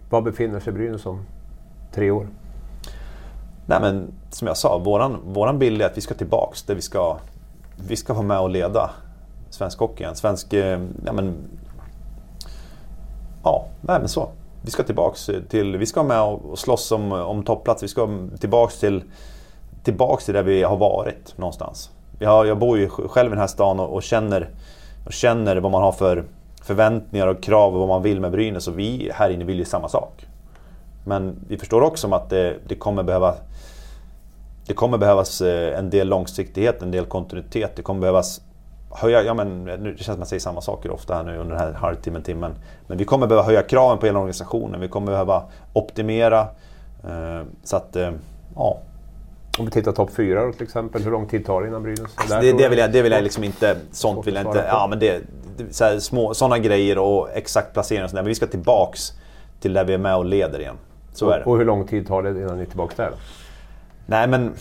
Speaker 2: var befinner sig Brynäs om tre år?
Speaker 3: Nej men som jag sa, våran, våran bild är att vi ska tillbaks där vi ska, vi ska vara med och leda svensk hockey igen. Svensk, eh, ja men... Ja, nej men så. Vi ska tillbaks till, vi ska med och slåss om, om topplats. Vi ska tillbaks till, tillbaks till där vi har varit någonstans. Jag, jag bor ju själv i den här stan och, och, känner, och känner vad man har för förväntningar och krav och vad man vill med Brynäs. Och vi här inne vill ju samma sak. Men vi förstår också att det, det kommer behöva det kommer behövas eh, en del långsiktighet, en del kontinuitet. Det kommer behövas höja, ja men nu det känns som att man säger samma saker ofta här nu under den här halvtimmen, timmen. Men vi kommer behöva höja kraven på hela organisationen. Vi kommer behöva optimera. Eh, så att, eh, ja.
Speaker 2: Om vi tittar topp fyra till exempel, hur lång tid tar det innan Brynäs?
Speaker 3: Alltså det, det, vill jag, det vill jag liksom inte, sånt vill jag inte, ja men det, så här, små, sådana grejer och exakt placering och sådär. Men vi ska tillbaks till där vi är med och leder igen. Så
Speaker 2: och,
Speaker 3: är det.
Speaker 2: Och hur lång tid tar det innan ni är tillbaka där då?
Speaker 3: Nej men,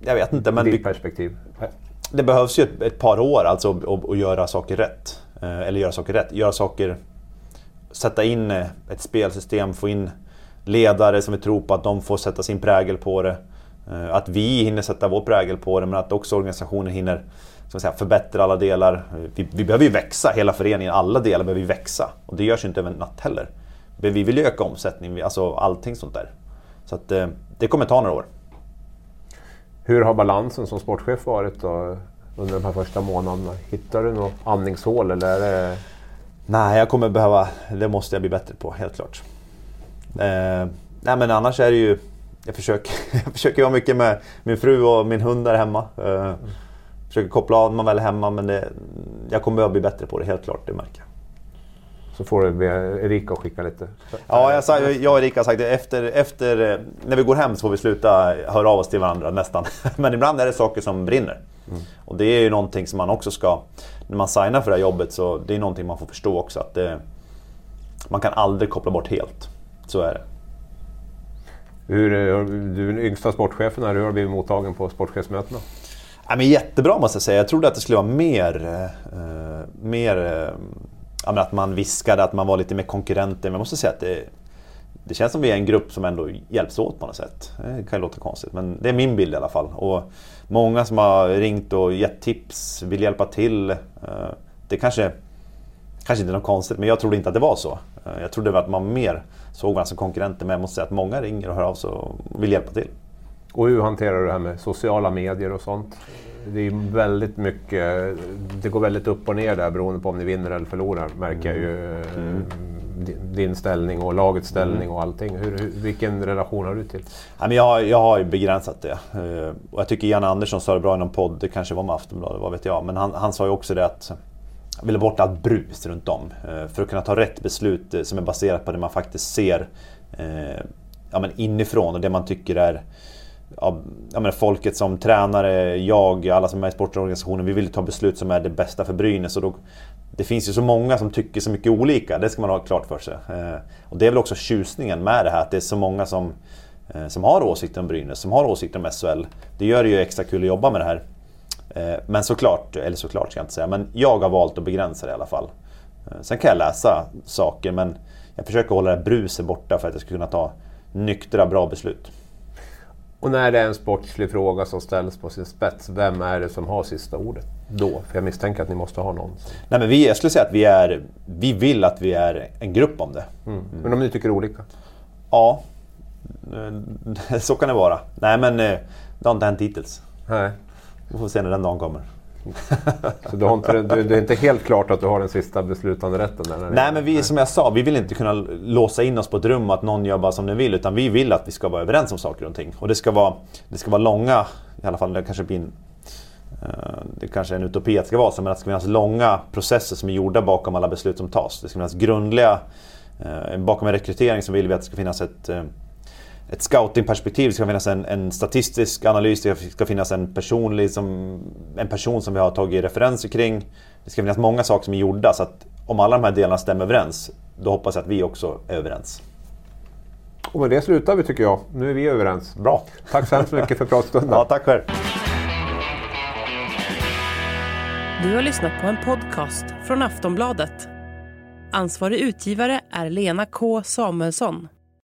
Speaker 3: jag vet inte. Men
Speaker 2: Ditt vi, perspektiv?
Speaker 3: det behövs ju ett, ett par år alltså att göra saker rätt. Eh, eller göra saker rätt. Göra saker... Sätta in eh, ett spelsystem, få in ledare som vi tror på att de får sätta sin prägel på det. Eh, att vi hinner sätta vår prägel på det men att också organisationen hinner så säga, förbättra alla delar. Vi, vi behöver ju växa, hela föreningen, alla delar behöver ju växa. Och det görs ju inte över en natt heller. Men vi vill ju öka omsättning, alltså allting sånt där. Så att det kommer ta några år.
Speaker 2: Hur har balansen som sportchef varit då, under de här första månaderna? Hittar du något andningshål eller det...
Speaker 3: Nej, jag kommer behöva... Det måste jag bli bättre på, helt klart. Eh, nej men annars är det ju... Jag försöker, (laughs) jag försöker vara mycket med min fru och min hund där hemma. Eh, försöker koppla av när man väl är hemma men det, jag kommer behöva bli bättre på det, helt klart. Det märker jag.
Speaker 2: Så får du be Erika att skicka lite.
Speaker 3: Ja, jag, sa, jag och Erika har sagt det. Efter, efter, när vi går hem så får vi sluta höra av oss till varandra nästan. (laughs) Men ibland är det saker som brinner. Mm. Och det är ju någonting som man också ska... När man signar för det här jobbet så det är någonting man får förstå också. att det, Man kan aldrig koppla bort helt. Så är det.
Speaker 2: Hur, eh, du är den yngsta sportchefen här. Hur har du blivit mottagen på sportchefsmötena?
Speaker 3: Ja, men jättebra måste jag säga. Jag trodde att det skulle vara mer... Eh, mer eh, att man viskade, att man var lite mer konkurrenter. Men jag måste säga att det, det känns som vi är en grupp som ändå hjälps åt på något sätt. Det kan ju låta konstigt, men det är min bild i alla fall. Och många som har ringt och gett tips, vill hjälpa till. Eh, det kanske, kanske inte är något konstigt, men jag trodde inte att det var så. Eh, jag trodde att man mer såg varandra som konkurrenter, men jag måste säga att många ringer och hör av sig och vill hjälpa till.
Speaker 2: Och hur hanterar du det här med sociala medier och sånt? det är väldigt mycket, det går väldigt upp och ner där beroende på om ni vinner eller förlorar märker jag ju. Mm. Din ställning och lagets ställning mm. och allting. Hur, hur, vilken relation har du till?
Speaker 3: jag, jag har ju begränsat det. Eh, och jag tycker Janne Andersson sa det bra i någon podd, det kanske var med Aftonbladet, vad vet jag. Men han, han sa ju också det att ville bort allt brus runt om. Eh, för att kunna ta rätt beslut eh, som är baserat på det man faktiskt ser eh, ja, men inifrån och det man tycker är ja, menar, folket som tränare, jag, alla som är i sportorganisationen, vi vill ta beslut som är det bästa för Brynäs. Och då, det finns ju så många som tycker så mycket olika, det ska man ha klart för sig. Eh, och det är väl också tjusningen med det här, att det är så många som, eh, som har åsikter om Brynäs, som har åsikter om SHL. Det gör det ju extra kul att jobba med det här. Eh, men såklart, eller såklart ska jag inte säga, men jag har valt att begränsa det i alla fall. Eh, sen kan jag läsa saker, men jag försöker hålla det bruset borta för att jag ska kunna ta nyktra, bra beslut.
Speaker 2: Och när det är en sportslig fråga som ställs på sin spets, vem är det som har sista ordet då? För jag misstänker att ni måste ha någon.
Speaker 3: Nej, men vi, jag skulle säga att vi, är, vi vill att vi är en grupp om det.
Speaker 2: Mm. Men om ni tycker olika?
Speaker 3: Ja, (laughs) så kan det vara. Nej men det har inte hänt hittills.
Speaker 2: Nej.
Speaker 3: Vi får se när den dagen kommer.
Speaker 2: Så du har inte, du, det är inte helt klart att du har den sista beslutande rätten? Där,
Speaker 3: Nej, men vi, som jag sa, vi vill inte kunna låsa in oss på ett rum och att någon gör bara som den vill. Utan vi vill att vi ska vara överens om saker och ting. Och det ska vara, det ska vara långa, i alla fall det kanske blir en, eh, det kanske är en utopi att det ska vara så, men att det ska finnas långa processer som är gjorda bakom alla beslut som tas. Det ska finnas grundliga, eh, bakom en rekrytering så vill vi att det ska finnas ett eh, ett scoutingperspektiv. Det ska finnas en, en, statistisk analys, det ska finnas en, personlig som, en person som vi har tagit referenser kring. Det ska finnas många saker som är gjorda så att om alla de här delarna stämmer överens, då hoppas jag att vi också är överens.
Speaker 2: Och med det slutar vi tycker jag. Nu är vi överens.
Speaker 3: Bra.
Speaker 2: Tack så hemskt mycket för pratstunden. (laughs)
Speaker 3: Ja, tack själv.
Speaker 5: Du har lyssnat på en podcast från Aftonbladet. Ansvarig utgivare är Lena K Samuelsson.